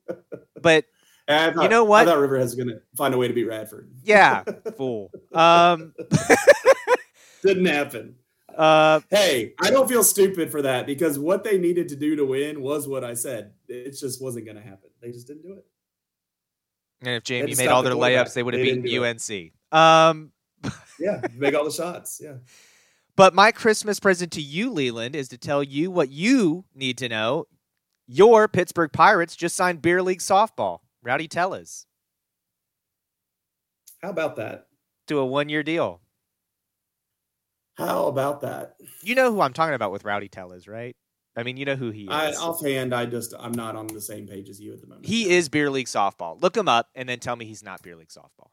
but
thought,
you know what?
I thought Riverhead's going to find a way to beat Radford.
Yeah, fool. Um,
Didn't happen.
Uh,
hey, I don't feel stupid for that because what they needed to do to win was what I said. It just wasn't going to happen. They just didn't do it.
And if Jamie made all their the layups, they would have beaten UNC. Um,
yeah, make all the shots. Yeah.
But my Christmas present to you, Leland, is to tell you what you need to know. Your Pittsburgh Pirates just signed beer league softball. Rowdy Tellez.
How about that?
To a one year deal.
How about that?
You know who I'm talking about with Rowdy Tellez, right? I mean, you know who he is.
I, offhand, I just I'm not on the same page as you at the moment.
He is beer league softball. Look him up and then tell me he's not beer league softball.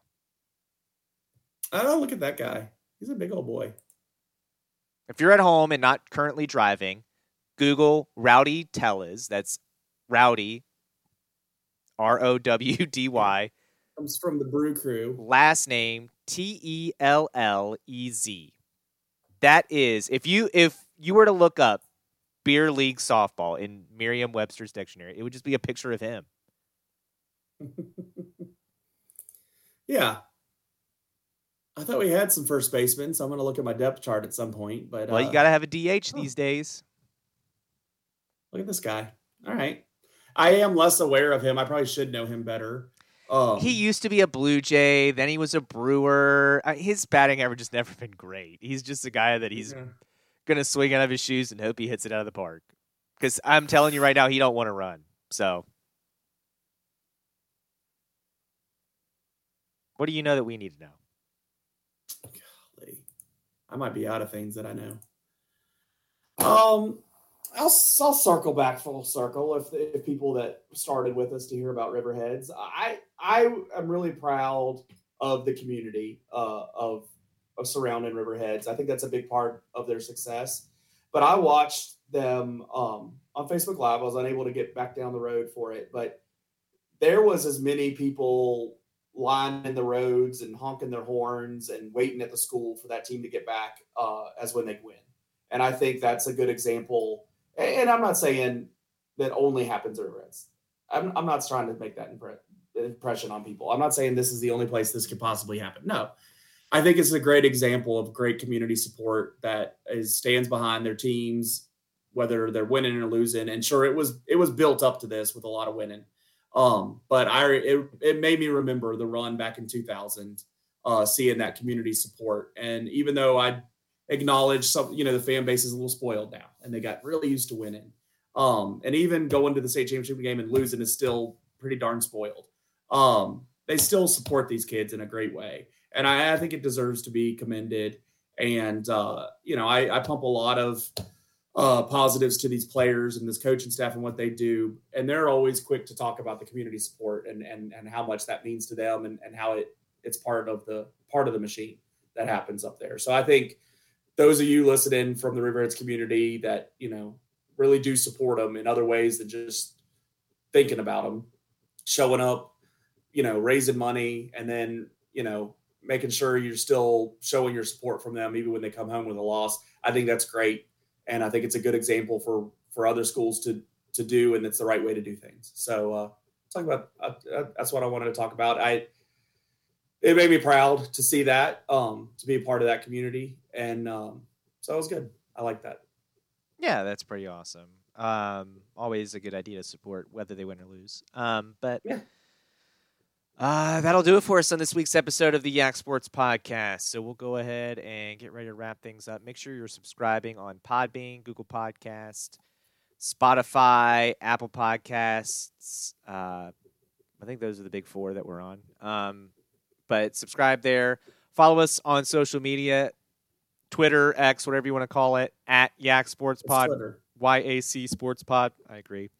I don't look at that guy. He's a big old boy.
If you're at home and not currently driving, Google Rowdy Tellez. That's Rowdy, R O W D Y.
Comes from the Brew Crew.
Last name T E L L E Z. That is, if you if you were to look up beer league softball in Merriam-Webster's dictionary, it would just be a picture of him.
yeah. I thought we had some first basemen, so I'm going to look at my depth chart at some point. But
well,
uh,
you got to have a DH oh. these days.
Look at this guy. All right, I am less aware of him. I probably should know him better.
Um, he used to be a Blue Jay, then he was a Brewer. His batting average has never been great. He's just a guy that he's yeah. gonna swing out of his shoes and hope he hits it out of the park. Because I'm telling you right now, he don't want to run. So, what do you know that we need to know?
Golly, I might be out of things that I know. Um, I'll, I'll circle back full circle if, if people that started with us to hear about Riverheads. I I am really proud of the community uh, of of surrounding Riverheads. I think that's a big part of their success. But I watched them um, on Facebook Live. I was unable to get back down the road for it, but there was as many people lining in the roads and honking their horns and waiting at the school for that team to get back uh, as when they win. And I think that's a good example and I'm not saying that only happens at Reds. I'm, I'm not trying to make that impression on people. I'm not saying this is the only place this could possibly happen. No, I think it's a great example of great community support that is stands behind their teams, whether they're winning or losing. And sure, it was it was built up to this with a lot of winning. Um, but I it, it made me remember the run back in 2000, uh, seeing that community support. And even though I acknowledge some, you know, the fan base is a little spoiled now and they got really used to winning. Um, and even going to the state championship game and losing is still pretty darn spoiled. Um, they still support these kids in a great way. And I, I think it deserves to be commended. And, uh, you know, I, I pump a lot of uh, positives to these players and this coaching staff and what they do. And they're always quick to talk about the community support and, and, and how much that means to them and, and how it, it's part of the part of the machine that happens up there. So I think those of you listening from the Riverheads community that you know really do support them in other ways than just thinking about them, showing up, you know, raising money, and then you know making sure you're still showing your support from them even when they come home with a loss. I think that's great, and I think it's a good example for for other schools to to do, and it's the right way to do things. So, uh, talk about uh, uh, that's what I wanted to talk about. I it made me proud to see that, um, to be a part of that community, and um, so it was good. I like that.
Yeah, that's pretty awesome. Um, always a good idea to support whether they win or lose. Um, but
yeah.
Uh, that'll do it for us on this week's episode of the YAC Sports Podcast. So we'll go ahead and get ready to wrap things up. Make sure you're subscribing on Podbean, Google Podcast, Spotify, Apple Podcasts. Uh, I think those are the big four that we're on. Um, but subscribe there. Follow us on social media Twitter, X, whatever you want to call it, at YAC Sports Pod, Y A C Sports Pod. I agree.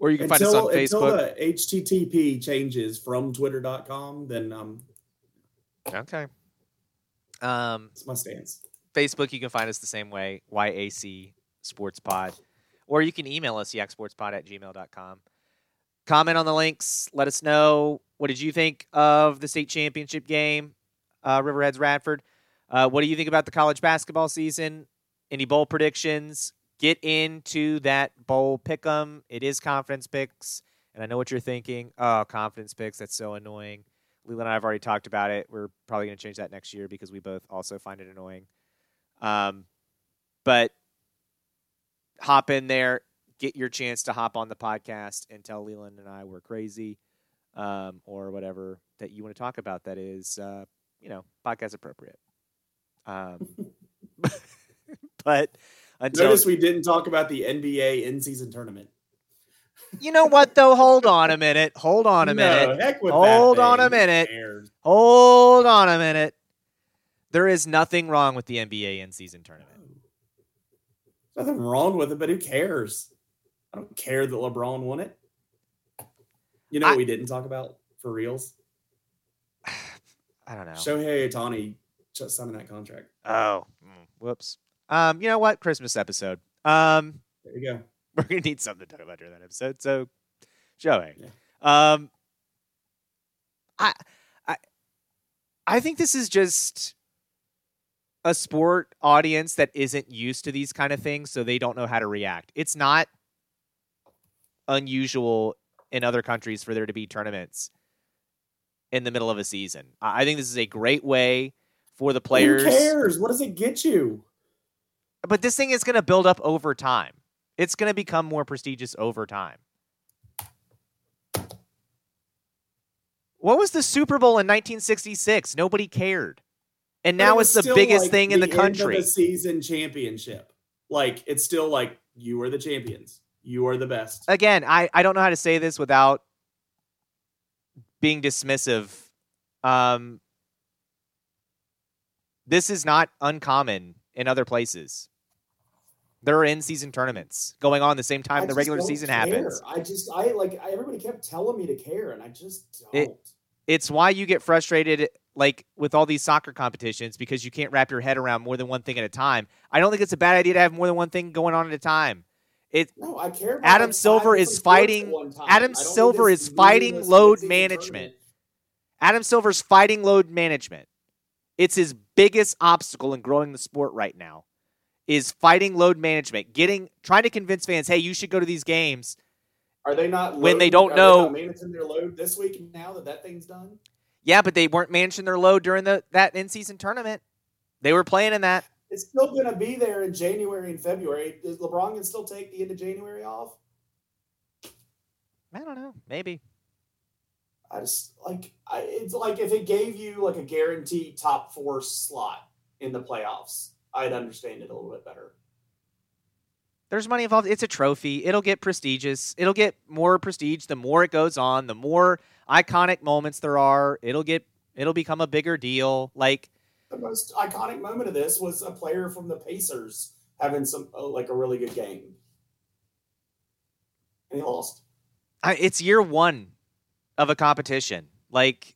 Or you can
until,
find us on Facebook.
Until the HTTP changes from twitter.com, then um
Okay. Um
it's my stance.
Facebook, you can find us the same way, YAC Sports Pod. Or you can email us, yacsportspod at gmail.com. Comment on the links. Let us know what did you think of the state championship game, uh, Riverheads Radford. Uh, what do you think about the college basketball season? Any bowl predictions? Get into that bowl pick 'em. It is confidence picks, and I know what you're thinking. Oh, confidence picks. That's so annoying. Leland and I have already talked about it. We're probably going to change that next year because we both also find it annoying. Um, but hop in there, get your chance to hop on the podcast and tell Leland and I we're crazy, um, or whatever that you want to talk about. That is, uh, you know, podcast appropriate. Um, but until
notice we didn't talk about the NBA in season tournament.
You know what though? Hold on a minute. Hold on a minute.
No,
Hold on a minute. Hold on a minute. There is nothing wrong with the NBA in season tournament.
Nothing wrong with it, but who cares? I don't care that LeBron won it. You know I, what we didn't talk about for reals?
I don't know.
Shohei Ohtani just signing that contract.
Oh, mm, whoops. Um, you know what? Christmas episode. Um,
there you go.
We're gonna need something to talk about during that episode. So, Joey. Yeah. Um, I, I, I think this is just a sport audience that isn't used to these kind of things, so they don't know how to react. It's not unusual in other countries for there to be tournaments in the middle of a season. I think this is a great way for the players.
Who cares? What does it get you?
But this thing is going to build up over time. It's going to become more prestigious over time. What was the Super Bowl in 1966? Nobody cared. And now it's the biggest
like
thing in the,
the
country.
the season championship. Like it's still like you are the champions. You are the best.
Again, I, I don't know how to say this without being dismissive. Um, this is not uncommon in other places. There are in-season tournaments going on the same time I the regular season
care.
happens.
I just, I like, I, everybody kept telling me to care, and I just don't.
It, it's why you get frustrated, like with all these soccer competitions, because you can't wrap your head around more than one thing at a time. I don't think it's a bad idea to have more than one thing going on at a time. It.
No, I care.
Adam Silver is fighting. Adam Silver is fighting load management. Tournament. Adam Silver's fighting load management. It's his biggest obstacle in growing the sport right now is fighting load management, getting trying to convince fans, hey, you should go to these games.
Are they not
when they don't know
they managing their load this week now that that thing's done?
Yeah, but they weren't managing their load during the that in season tournament. They were playing in that.
It's still going to be there in January and February. Does LeBron can still take the end of January off?
I don't know. Maybe.
I just like I, it's like if it gave you like a guaranteed top four slot in the playoffs, I'd understand it a little bit better.
There's money involved. It's a trophy. It'll get prestigious. It'll get more prestige the more it goes on. The more iconic moments there are, it'll get it'll become a bigger deal. Like
the most iconic moment of this was a player from the Pacers having some uh, like a really good game, and he lost.
I, it's year one of a competition. Like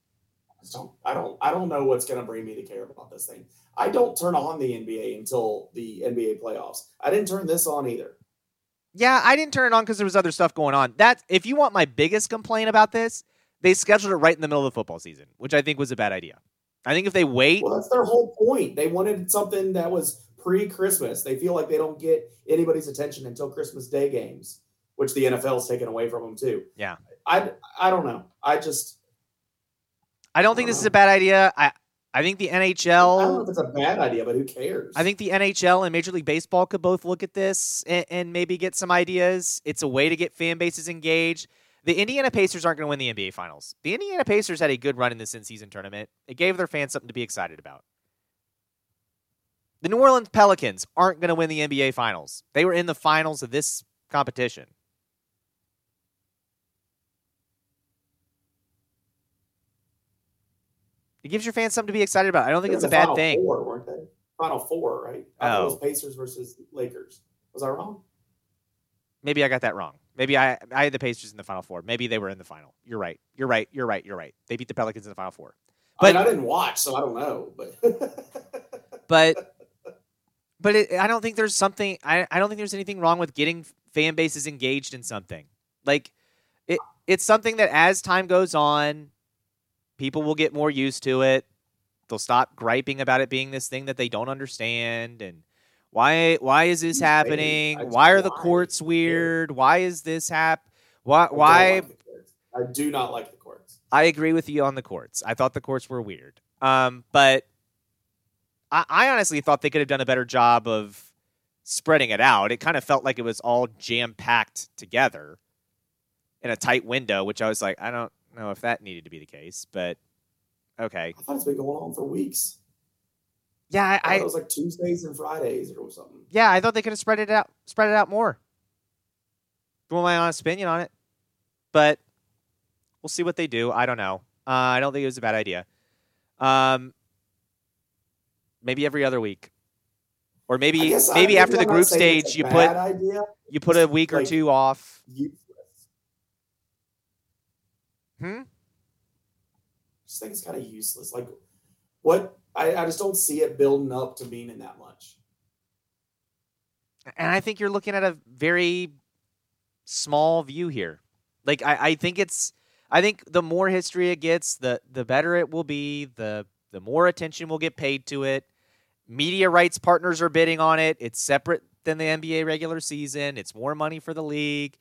I don't I don't I don't know what's gonna bring me to care about this thing. I don't turn on the NBA until the NBA playoffs. I didn't turn this on either.
Yeah, I didn't turn it on because there was other stuff going on. That if you want my biggest complaint about this, they scheduled it right in the middle of the football season, which I think was a bad idea. I think if they wait,
well, that's their whole point. They wanted something that was pre-Christmas. They feel like they don't get anybody's attention until Christmas Day games, which the NFL's taken away from them too.
Yeah,
I I don't know. I just
I don't think this is a bad idea. I I think the NHL.
I don't know if it's a bad idea, but who cares?
I think the NHL and Major League Baseball could both look at this and, and maybe get some ideas. It's a way to get fan bases engaged. The Indiana Pacers aren't going to win the NBA Finals. The Indiana Pacers had a good run in this in-season tournament. It gave their fans something to be excited about. The New Orleans Pelicans aren't going to win the NBA Finals. They were in the finals of this competition. It gives your fans something to be excited about. I don't think it's a bad
Final
thing.
Four, weren't they? Final four, right? I thought it
Oh.
was Pacers versus Lakers. Was I wrong?
Maybe I got that wrong. Maybe I I had the Pacers in the final four. Maybe they were in the final. You're right. You're right. You're right. You're right. They beat the Pelicans in the final four.
I mean,
But-
I didn't watch, so I don't know. But
But but it, I don't think there's something. I I don't think there's anything wrong with getting fan bases engaged in something. Like it it's something that as time goes on, people will get more used to it. They'll stop griping about it being this thing that they don't understand and why why is this happening? Why are the courts weird? Why is this hap? Why why
like the courts. I do not like the courts.
I agree with you on the courts. I thought the courts were weird. Um, but I, I honestly thought they could have done a better job of spreading it out. It kind of felt like it was all jam packed together in a tight window, which I was like, I don't know if that needed to be the case, but okay.
I thought it's been going on for weeks.
Yeah,
I,
I, I
it was like Tuesdays and Fridays or something.
yeah, I thought they could have spread it out, spread it out more. You want my honest opinion on it, but we'll see what they do. I don't know. Uh, I don't think it was a bad idea. Um, maybe every other week, or maybe maybe after the group stage, you put
idea.
you put a week or two off.
Useless.
Hmm.
I just think it's kind of useless. Like, what? I, I just don't see it building up to meaning that much.
And I think you're looking at a very small view here. Like I, I think it's I think the more history it gets, the the better it will be, the the more attention will get paid to it. Media rights partners are bidding on it. It's separate than the NBA regular season. It's more money for the league.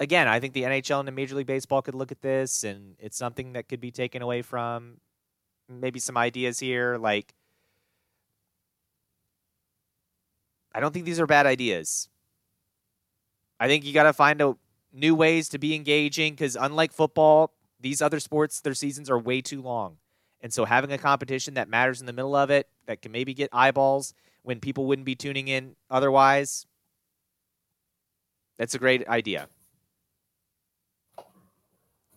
Again, I think the NHL and the Major League Baseball could look at this and it's something that could be taken away from maybe some ideas here like I don't think these are bad ideas. I think you got to find out new ways to be engaging because, unlike football, these other sports, their seasons are way too long. And so, having a competition that matters in the middle of it, that can maybe get eyeballs when people wouldn't be tuning in otherwise, that's a great idea.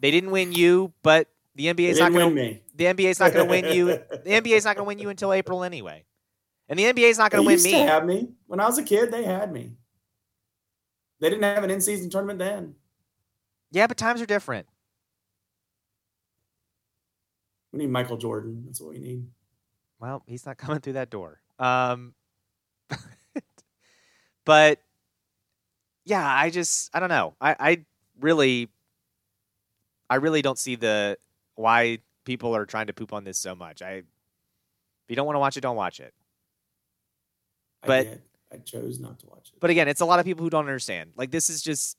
They didn't win you, but the NBA is not going
win
to
me.
the NBA is not going to win you. The NBA is not going to win you until April anyway. And the NBA is not going to win me.
to have me when I was a kid. They had me. They didn't have an in-season tournament then.
Yeah, but times are different.
We need Michael Jordan. That's what we need.
Well, he's not coming through that door. Um, but yeah, I just I don't know. I, I really, I really don't see the why people are trying to poop on this so much. I, if you don't want to watch it, don't watch it. But-
did. I chose not to watch it.
But again, it's a lot of people who don't understand. Like this is just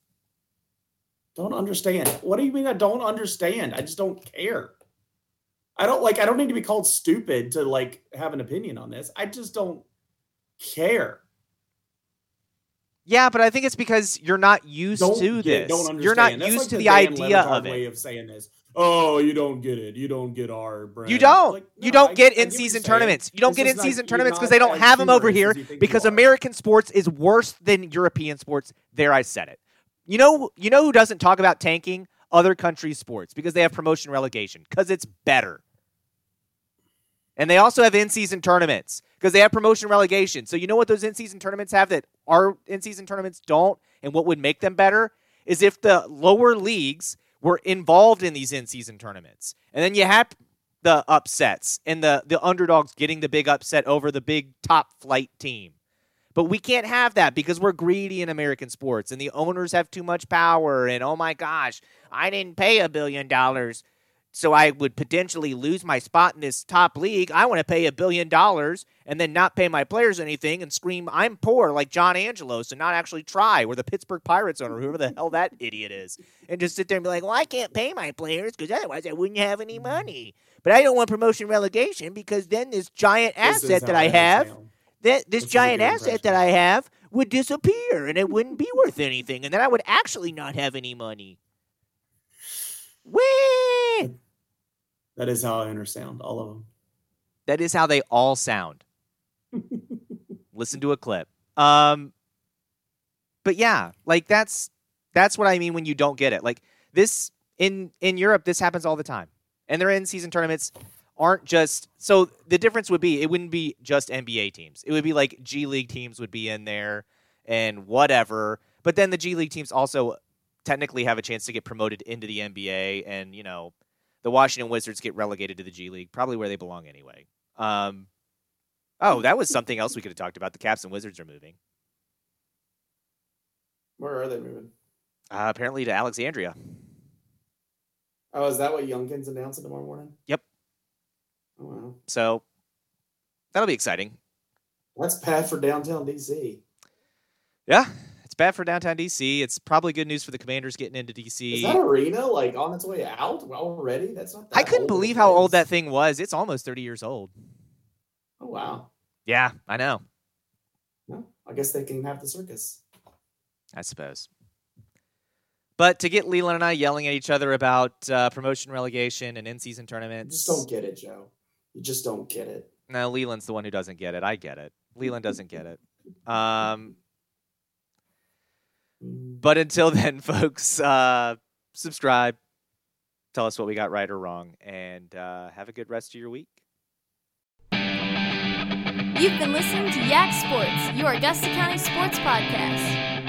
don't understand. What do you mean I don't understand? I just don't care. I don't like I don't need to be called stupid to like have an opinion on this. I just don't care.
Yeah, but I think it's because you're not used
Don't
to
get,
this. You're not
That's
used
like
to the, idea of it.
way of saying this. Oh, you don't get it. You don't get our brand.
You don't.
Like,
you don't
I-
get in season tournaments. You don't
It's
get in season tournaments because they don't have them over here
as you think you
because. American sports is worse than European sports. There, I said it. You know, you know who doesn't talk about tanking? Other countries' sports because they have promotion relegation because it's better. And they also have in-season tournaments because they have promotion relegation. So you know what those in-season tournaments have that our in-season tournaments don't, and what would make them better is if the lower leagues were involved in these in-season tournaments, and then you have the upsets and the the underdogs getting the big upset over the big top flight team. But we can't have that because we're greedy in American sports and the owners have too much power and oh my gosh, I didn't pay a billion dollars so I would potentially lose my spot in this top league. I want to pay a billion dollars and then not pay my players anything and scream I'm poor like John Angelos and not actually try or the Pittsburgh Pirates owner, whoever the hell that idiot is, and just sit there and be like, well, I can't pay my players because otherwise I wouldn't have any money. But I don't want promotion relegation because then this giant
This
asset that I have, that this
This
giant asset that. I have would disappear and it wouldn't be worth anything, and then I would actually not have any money. Whee!
That is how I understand all of them.
That is how they all sound. Listen to a clip. Um but yeah, like that's that's what I mean when you don't get it. Like this in in Europe this happens all the time. And their in season tournaments aren't just so the difference would be it wouldn't be just NBA teams. It would be like G League teams would be in there and whatever. But then the G League teams also technically have a chance to get promoted into the NBA and, you know, the Washington Wizards get relegated to the G League, probably where they belong anyway. Um, oh, that was something else we could have talked about. The Caps and Wizards are moving.
Where are they moving?
Uh, apparently to Alexandria.
Oh, is that what Youngkin's announcing tomorrow morning?
Yep.
Oh, wow.
So that'll be exciting.
That's bad for downtown DC.
Yeah, bad for downtown DC. It's probably good news for the Commanders getting into DC.
Is that arena like on its way out already? That's not. That
I couldn't believe how old that thing was. It's almost 30 years old.
Oh wow.
Yeah, I know.
Well, I guess they can have the circus.
I suppose. But to get Leland and I yelling at each other about uh, promotion, relegation, and in-season
You
tournaments,
just don't get it, Joe. You just don't get it.
No, Leland's the one who doesn't get it. I get it. Leland doesn't get it. Um. But until then, folks, uh, subscribe. Tell us what we got right or wrong, and uh, have a good rest of your week.
You've been listening to YAC Sports, your Augusta County sports podcast.